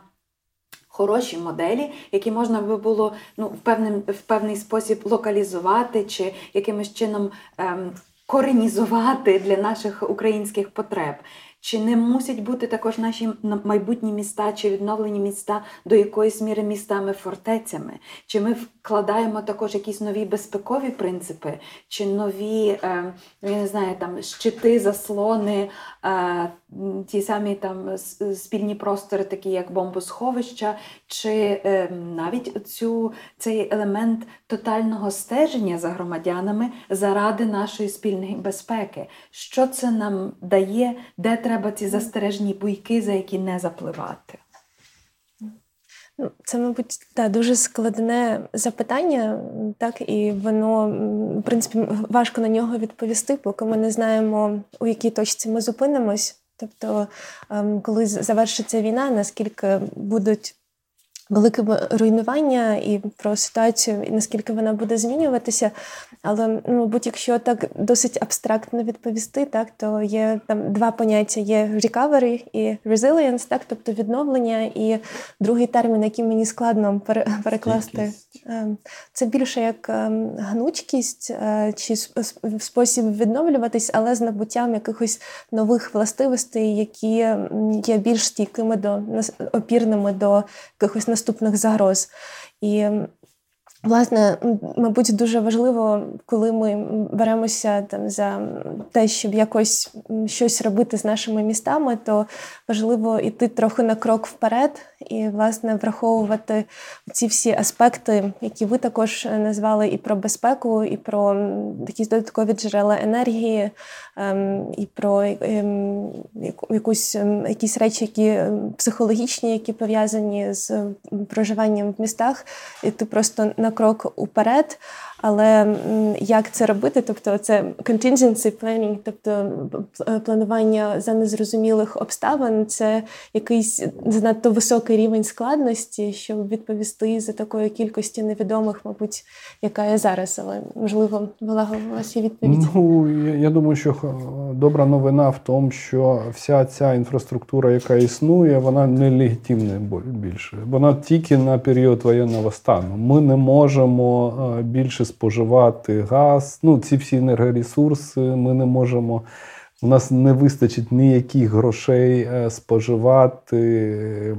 хороші моделі, які можна би було ну, в певний, в певний спосіб локалізувати чи якимось чином ем, коренізувати для наших українських потреб. Чи не мусять бути також наші майбутні міста чи відновлені міста до якоїсь міри містами-фортецями? Чи ми вкладаємо також якісь нові безпекові принципи, чи нові е, я не знаю, там щити, заслони, е, ті самі там спільні простори, такі як бомбосховища, чи е, навіть цю, цей елемент тотального стеження за громадянами заради нашої спільної безпеки? Що це нам дає, де треба ці застережні буйки, за які не запливати? Ну, це, мабуть, та, дуже складне запитання, так, і воно, в принципі, важко на нього відповісти, поки ми не знаємо, у якій точці ми зупинимось. Тобто, ем, коли завершиться війна, наскільки будуть велике руйнування і про ситуацію, і наскільки вона буде змінюватися. Але, ну, мабуть, якщо так досить абстрактно відповісти, так то є там два поняття: є recovery і resilience, так, тобто відновлення, і другий термін, який мені складно перекласти, ем, це більше як ем, гнучкість е, чи спосіб відновлюватись, але з набуттям якихось нових властивостей, які є більш стійкими до опірними до якихось наступних загроз. І Власне, мабуть, дуже важливо, коли ми беремося там за те, щоб якось щось робити з нашими містами, то важливо йти трохи на крок вперед і, власне, враховувати ці всі аспекти, які ви також назвали, і про безпеку, і про якісь додаткові джерела енергії, і про ем, якусь ем, якісь речі, які психологічні, які пов'язані з проживанням в містах, і ти просто на крок уперед. Але як це робити? Тобто, це contingency planning, тобто планування за незрозумілих обставин, це якийсь занадто високий рівень складності, щоб відповісти за такої кількості невідомих, мабуть, яка є зараз. Але можливо, Валага, у вас є відповідь? Ну я думаю, що добра новина в тому, що вся ця інфраструктура, яка існує, вона не легітимна більше. Вона тільки на період воєнного стану. Ми не можемо більше споживати газ. Ну, ці всі енергоресурси. Ми не можемо. У нас не вистачить ніяких грошей е, споживати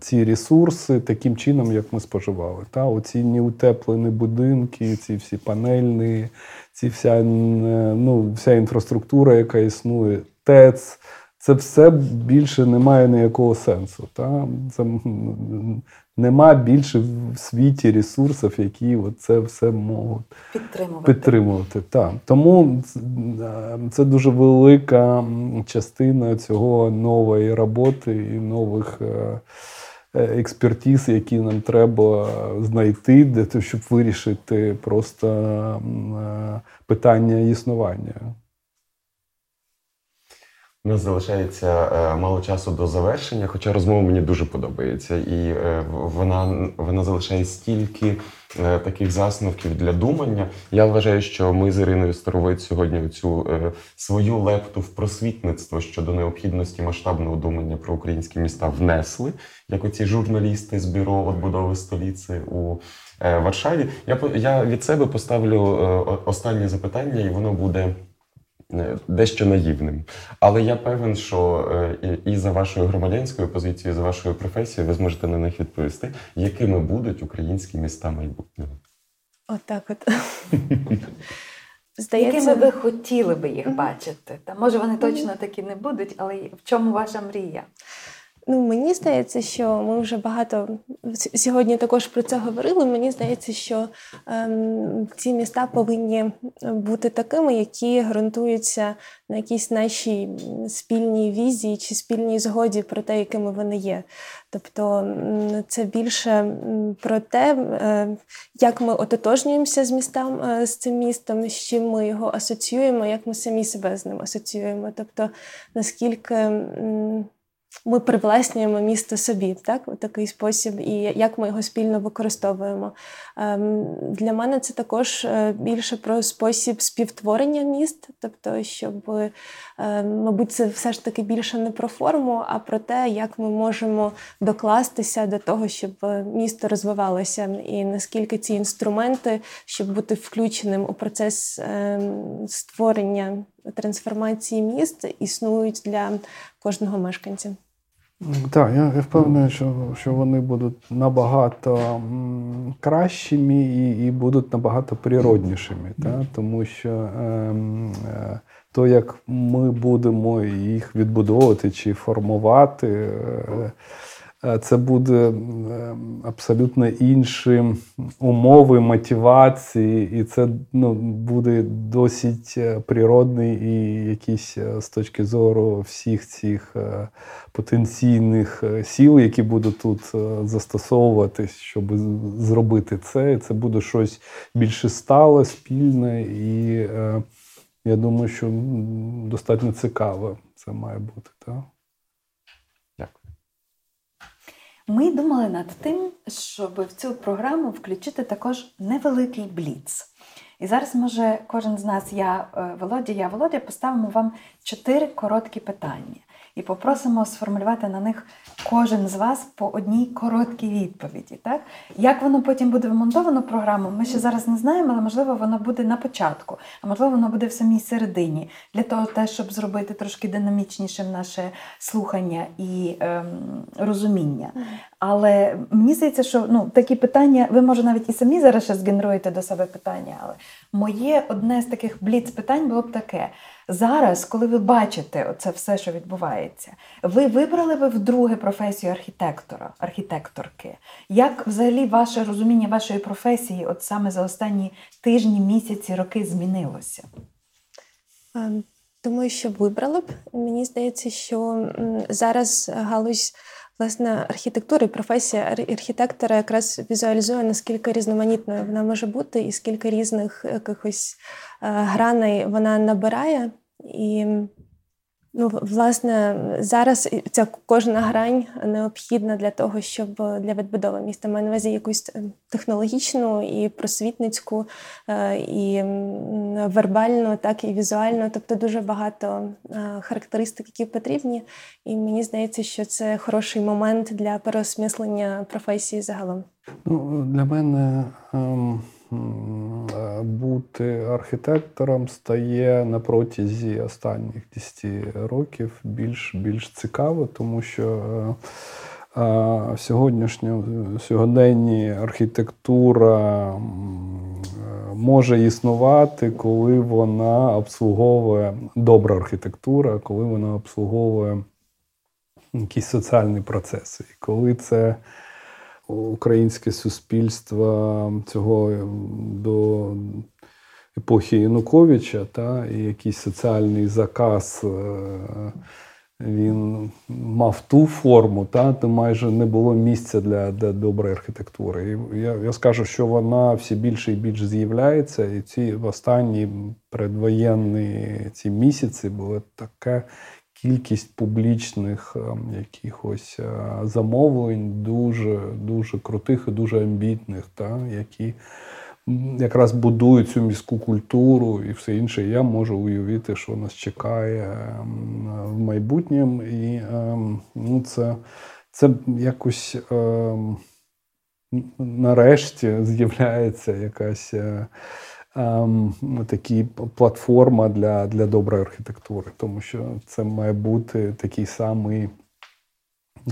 ці ресурси таким чином, як ми споживали. Та? Оці неутеплені будинки, ці всі панельні, ці вся ну, вся інфраструктура, яка існує, ТЕЦ. Це все більше не має ніякого сенсу. Та? Це нема більше в світі ресурсів, які це все можуть підтримувати. підтримувати. Так. Тому е, це дуже велика частина цього нової роботи і нових е, е, експертиз, які нам треба знайти, для того, щоб вирішити просто питання існування. Нас залишається е, мало часу до завершення, хоча розмова мені дуже подобається, і е, вона вона залишає стільки е, таких засновків для думання. Я вважаю, що ми з Іриною Старовець сьогодні цю свою лепту в просвітництво щодо необхідності масштабного думання про українські міста внесли, як оці журналісти з бюро відбудови столиці у Варшаві. Я я від себе поставлю останнє запитання, і воно буде. Е, дещо наївним. Але я певен, що е, і за вашою громадянською позицією, і за вашою професією, ви зможете на них відповісти, якими будуть українські міста майбутнього. Отак от. Здається, якими ви хотіли би їх бачити? Та може вони точно такі не будуть, але в чому ваша мрія? Ну, мені здається, що ми вже багато сьогодні також про це говорили. Мені здається, що ем, ці міста повинні бути такими, які ґрунтуються на якійсь нашій спільній візії чи спільній згоді про те, якими вони є. Тобто це більше про те, е, як ми ототожнюємося з містом, е, з цим містом, з чим ми його асоціюємо, як ми самі себе з ним асоціюємо. Тобто, наскільки ми привласнюємо місто собі, так у такий спосіб, і як ми його спільно використовуємо. Ем, для мене це також е, більше про спосіб співтворення міст, тобто, щоб, ем, мабуть, це все ж таки більше не про форму, а про те, як ми можемо докластися до того, щоб місто розвивалося, і наскільки ці інструменти, щоб бути включеним у процес ем, створення трансформації міст, існують для кожного мешканця. Так, я впевнений, що що вони будуть набагато кращими і і будуть набагато природнішими, та? тому що е, е, то, як ми будемо їх відбудовувати чи формувати. Е, це буде е, абсолютно інші умови мотивації, і це ну, буде досить е, природний і якийсь з точки зору всіх цих потенційних сіл, які будуть тут застосовуватись, щоб зробити це. Це буде щось більше стале, спільне, і я думаю, що достатньо цікаве це має бути. так. Ми думали над тим, щоб в цю програму включити також невеликий бліц. І зараз, може, кожен з нас, я е, Володя, я Володя, поставимо вам чотири короткі питання і попросимо сформулювати на них кожен з вас по одній короткій відповіді. Так? Як воно потім буде вмонтовано програму, ми ще зараз не знаємо, але можливо воно буде на початку, а можливо, воно буде в самій середині, для того, те, щоб зробити трошки динамічнішим наше слухання і ем, розуміння. Але мені здається, що ну, такі питання, ви може навіть і самі зараз ще згенеруєте до себе питання, але моє одне з таких бліц питань було б таке. Зараз, коли ви бачите оце все, що відбувається, ви вибрали би вдруге професію архітектора, архітекторки. Як взагалі ваше розуміння вашої професії, от саме за останні тижні, місяці, роки змінилося? Думаю, що вибрала б. Мені здається, що зараз галузь власне архітектура професія архітектора якраз візуалізує, наскільки різноманітною вона може бути, і скільки різних якихось е, граней вона набирає. І Ну, власне, зараз ця кожна грань необхідна для того, щоб для відбудови міста маю на увазі якусь е, технологічну і просвітницьку, е, і вербальну, так і візуальну. Тобто дуже багато е, характеристик, які потрібні. І мені здається, що це хороший момент для переосмислення професії загалом. Ну, Для мене. Ем... Е, бути архітектором стає на протязі останніх 10 років більш більш цікаво, тому що е, е, сьогоднішня сьогоденні архітектура може існувати, коли вона обслуговує добра архітектура, коли вона обслуговує якісь соціальні процеси. І коли це українське суспільство цього до епохи Януковича, та, і якийсь соціальний заказ. Е, він мав ту форму, та то майже не було місця для для доброї архітектури. І я я скажу, що вона все більше і більше з'являється, і ці останні предвоєнні ці місяці було таке кількість публічних ем, якихось е, замовлень дуже дуже крутих і дуже амбітних, та, які якраз будують цю міську культуру і все інше. Я можу уявити, що нас чекає ем, в майбутньому. І ну, це, це якось. Нарешті з'являється якась е, такі платформа для для доброї архітектури, тому що це має бути такий самий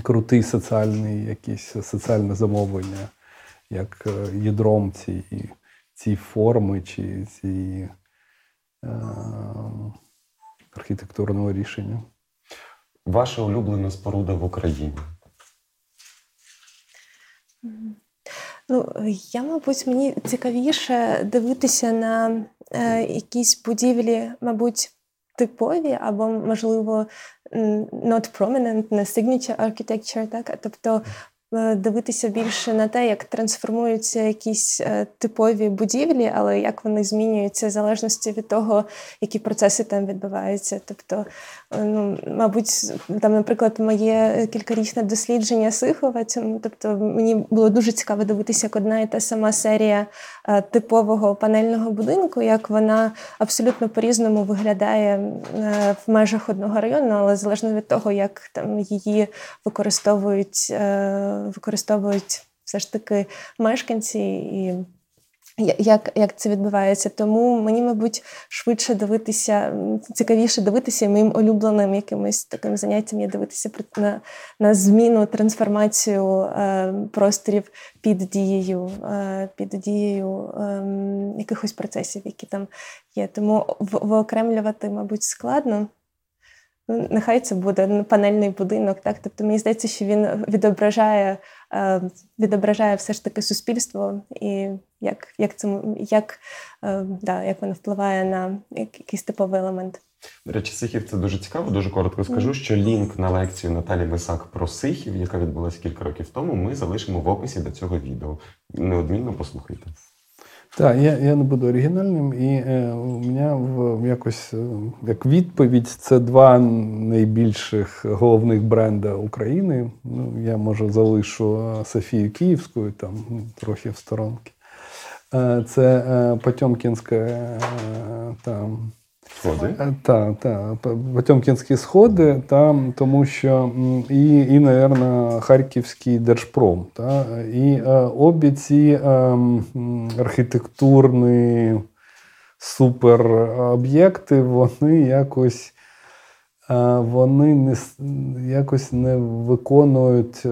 крутий соціальний якийсь соціальне замовлення, як е, ядром цієї ці форми чи ці е, архітектурного рішення. Ваша улюблена споруда в Україні? Ну, я, мабуть, мені цікавіше дивитися на е, якісь будівлі, мабуть, типові, або, можливо, not prominent, не signature architecture, так? Тобто Е, дивитися більше на те, як трансформуються якісь е, типові будівлі, але як вони змінюються в залежності від того, які процеси там відбуваються. Тобто, е, ну, мабуть, там, наприклад, моє кількарічне дослідження Сихова, тобто мені було дуже цікаво дивитися, як одна і та сама серія типового панельного будинку, як вона абсолютно по-різному виглядає в межах одного району, але залежно від того, як там її використовують використовують все ж таки мешканці і. Як як це відбувається? Тому мені, мабуть, швидше дивитися, цікавіше дивитися моїм улюбленим якимось таким заняттям є дивитися на на зміну, трансформацію е, просторів під дією, е, під дією е, якихось процесів, які там є. Тому виокремлювати, мабуть, складно. Ну, Нехай це буде панельний будинок, так тобто мені здається, що він відображає е, відображає все ж таки суспільство і як як, це, як, е, да, як воно впливає на якийсь типовий елемент. До речі, Сихів це дуже цікаво. Дуже коротко скажу, що лінк на лекцію Наталі Висак про Сихів, яка відбулася кілька років тому, ми залишимо в описі до цього відео. Неодмінно послухайте. Так, я я не буду оригінальним, і е, у мене в якось е, як відповідь це два найбільших головних бренда України. Ну, Я може залишу е, Софію Київську, там ну, трохи в сторонки. Е, це е, Потьомкінська е, там. Сходи? Так, так. Потьомкінські сходи, та, тому що і, і напевно, Харківський держпром. Та, І е, обі ці е, архітектурні супероб'єкти, вони якось вони не якось не виконують е,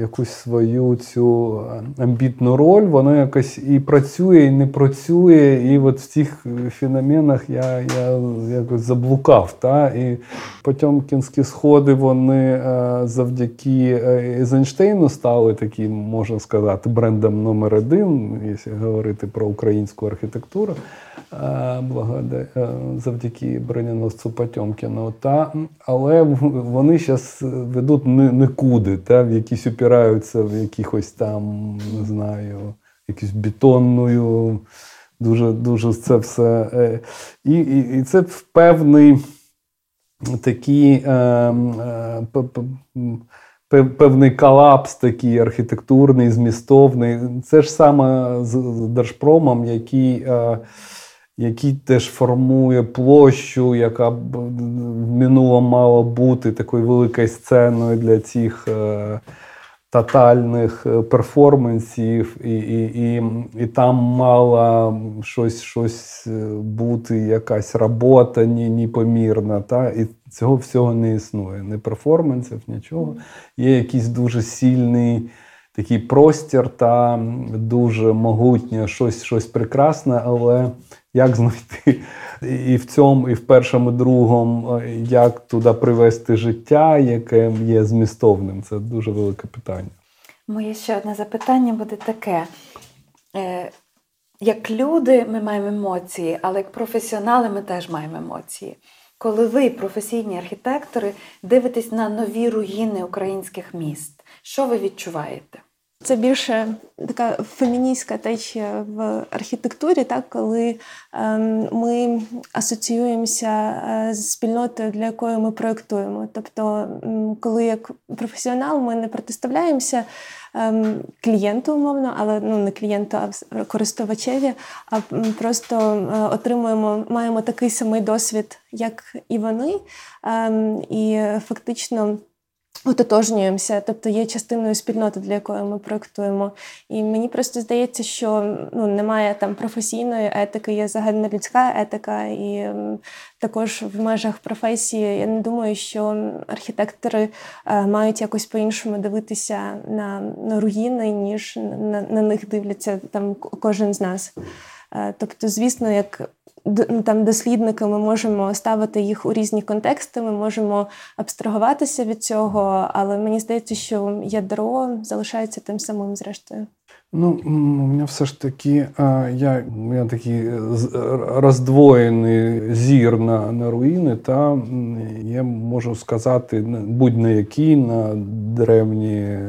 якусь свою цю амбітну роль, воно якось і працює, і не працює. І от в цих феноменах я я якось заблукав. Та? І Потьомкінські сходи вони е, завдяки Ейзенштейну стали таким, можна сказати, брендом номер один, якщо говорити про українську архітектуру. е, благода- е, завдяки броненосцю Потьомкіну. Та, але вони зараз ведуть нікуди, та, в якісь опираються в якихось там, не знаю, якусь бетонною. Дуже, дуже це все. е, І, і, і це в певний такий е, е, певний колапс такий архітектурний, змістовний. Це ж саме з Держпромом, який, е, який теж формує площу, яка в минулому мала бути такою великою сценою для цих. Е, Тотальних е, перформансів, і, і, і, і там мала щось, щось е, бути, якась робота непомірна. Та? І цього всього не існує. Ні перформансів, нічого. Є якийсь дуже сильний такий простір та дуже могутнє, щось, щось прекрасне, але як знайти і в цьому, і в першому, і другому, як туди привести життя, яке є змістовним, це дуже велике питання. Моє ще одне запитання буде таке. Е, Як люди ми маємо емоції, але як професіонали ми теж маємо емоції. Коли ви, професійні архітектори, дивитесь на нові руїни українських міст, що ви відчуваєте? Це більше така феміністська течія в архітектурі, так коли ем, ми асоціюємося е, з спільнотою, для якої ми проєктуємо. Тобто, коли як професіонал ми не протиставляємося ем, клієнту, умовно, але ну не клієнту, а користувачеві, а просто е, отримуємо, маємо такий самий досвід, як і вони, ем, і фактично ототожнюємося, тобто є частиною спільноти, для якої ми проєктуємо. І мені просто здається, що ну, немає там професійної етики, є загальнолюдська етика, і також в межах професії я не думаю, що архітектори е, мають якось по-іншому дивитися на, на руїни, ніж на, на них дивляться там кожен з нас. Е, Тобто, звісно, як там дослідники, ми можемо ставити їх у різні контексти, ми можемо абстрагуватися від цього, але мені здається, що ядро залишається тим самим, зрештою. Ну, у мене все ж таки, я, у такий е, р- роздвоєний зір на, на руїни, та я можу сказати, будь на які, на древні е,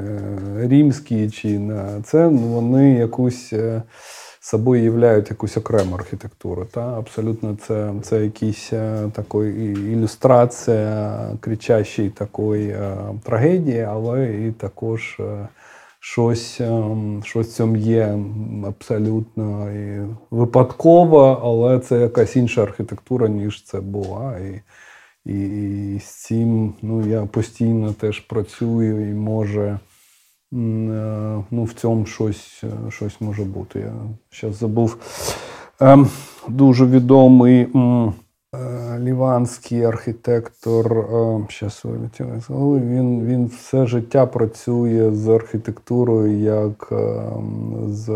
римські чи на це, ну, вони якусь е, собою являють якусь окрему архітектуру. Та? Абсолютно це, це якісь е, такої ілюстрація кричащої такої е, трагедії, але і також. е, щось, ем, щось в цьому є абсолютно і випадково, але це якась інша архітектура, ніж це була. І, і, і з цим ну, я постійно теж працюю і може е, ну, в цьому щось, е, щось може бути. Я зараз забув ем, дуже відомий. е, Ліванський архітектор, зараз він, він все життя працює з архітектурою як з,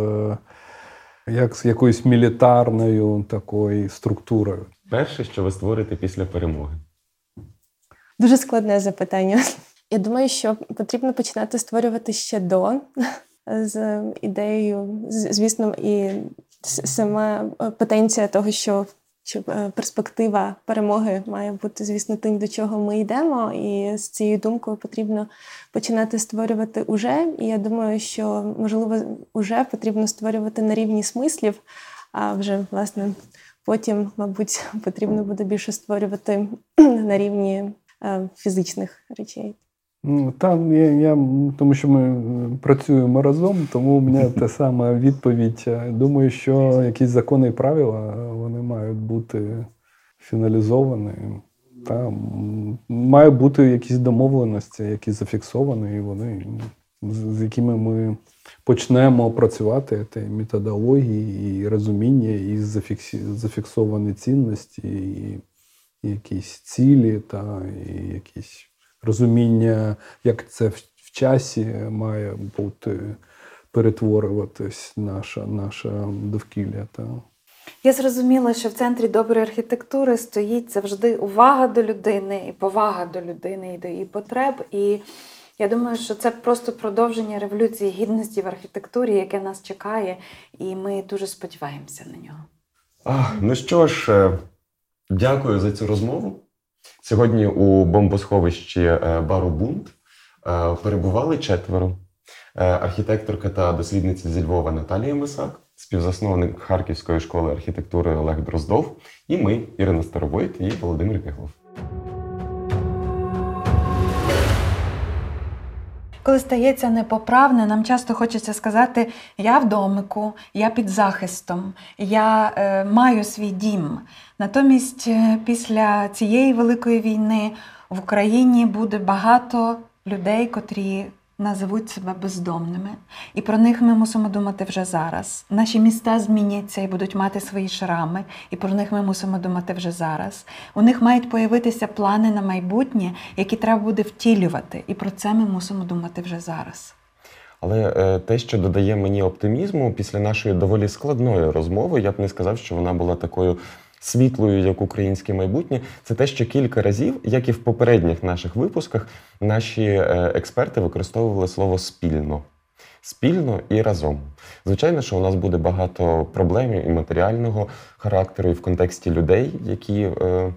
як з якоюсь мілітарною такою структурою. Перше, що ви створите після перемоги. Дуже складне запитання. Я думаю, що потрібно починати створювати ще до з ідеєю, звісно, і сама е, потенція того, що, що е, перспектива перемоги має бути, звісно, тим, до чого ми йдемо. І з цією думкою потрібно починати створювати уже. І я думаю, що можливо уже потрібно створювати на рівні смислів, а вже власне потім, мабуть, потрібно буде більше створювати на рівні е, фізичних речей. Ну, Там я, я, тому що ми е, працюємо разом, тому у мене та сама відповідь. Е, Думаю, що якісь закони і правила е, вони мають бути фіналізовані. Та, має бути якісь домовленості, які зафіксовані, і вони, з, якими ми почнемо працювати та методології, і розуміння, і зафіксовані цінності, і якісь цілі, та, і якісь розуміння, як це в, в часі має бути перетворюватись наша, наша довкілля. Та. Я зрозуміла, що в центрі доброї архітектури стоїть завжди увага до людини, і повага до людини і до її потреб. І я думаю, що це просто продовження революції гідності в архітектурі, яке нас чекає, і ми дуже сподіваємося на нього. А, ну що ж, е, дякую за цю розмову. Сьогодні у бомбосховищі Барубунт бару Бунт е, перебували четверо. Е, Архітекторка та дослідниця зі Львова Наталія Мисак, співзасновник Харківської школи архітектури Олег Дроздов, і ми, Ірина Старовойт і Володимир Киглов. Коли стається непоправне, нам часто хочеться сказати: я в домику, я під захистом, я е, маю свій дім. Натомість, е, після цієї великої війни в Україні буде багато людей, котрі називуть себе бездомними. І про них ми мусимо думати вже зараз. Наші міста зміняться і будуть мати свої шрами, і про них ми мусимо думати вже зараз. У них мають появитися плани на майбутнє, які треба буде втілювати, і про це ми мусимо думати вже зараз. Але е, те, що додає мені оптимізму після нашої доволі складної розмови, я б не сказав, що вона була такою світлою, як українське майбутнє. Це те, що кілька разів, як і в попередніх наших випусках, наші е, експерти використовували слово спільно. Спільно і разом. Звичайно, що у нас буде багато проблем і матеріального характеру, і в контексті людей, які е,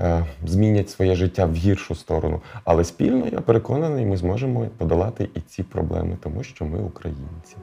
е, змінять своє життя в гіршу сторону. Але спільно, я переконаний, ми зможемо подолати і ці проблеми, тому що ми українці.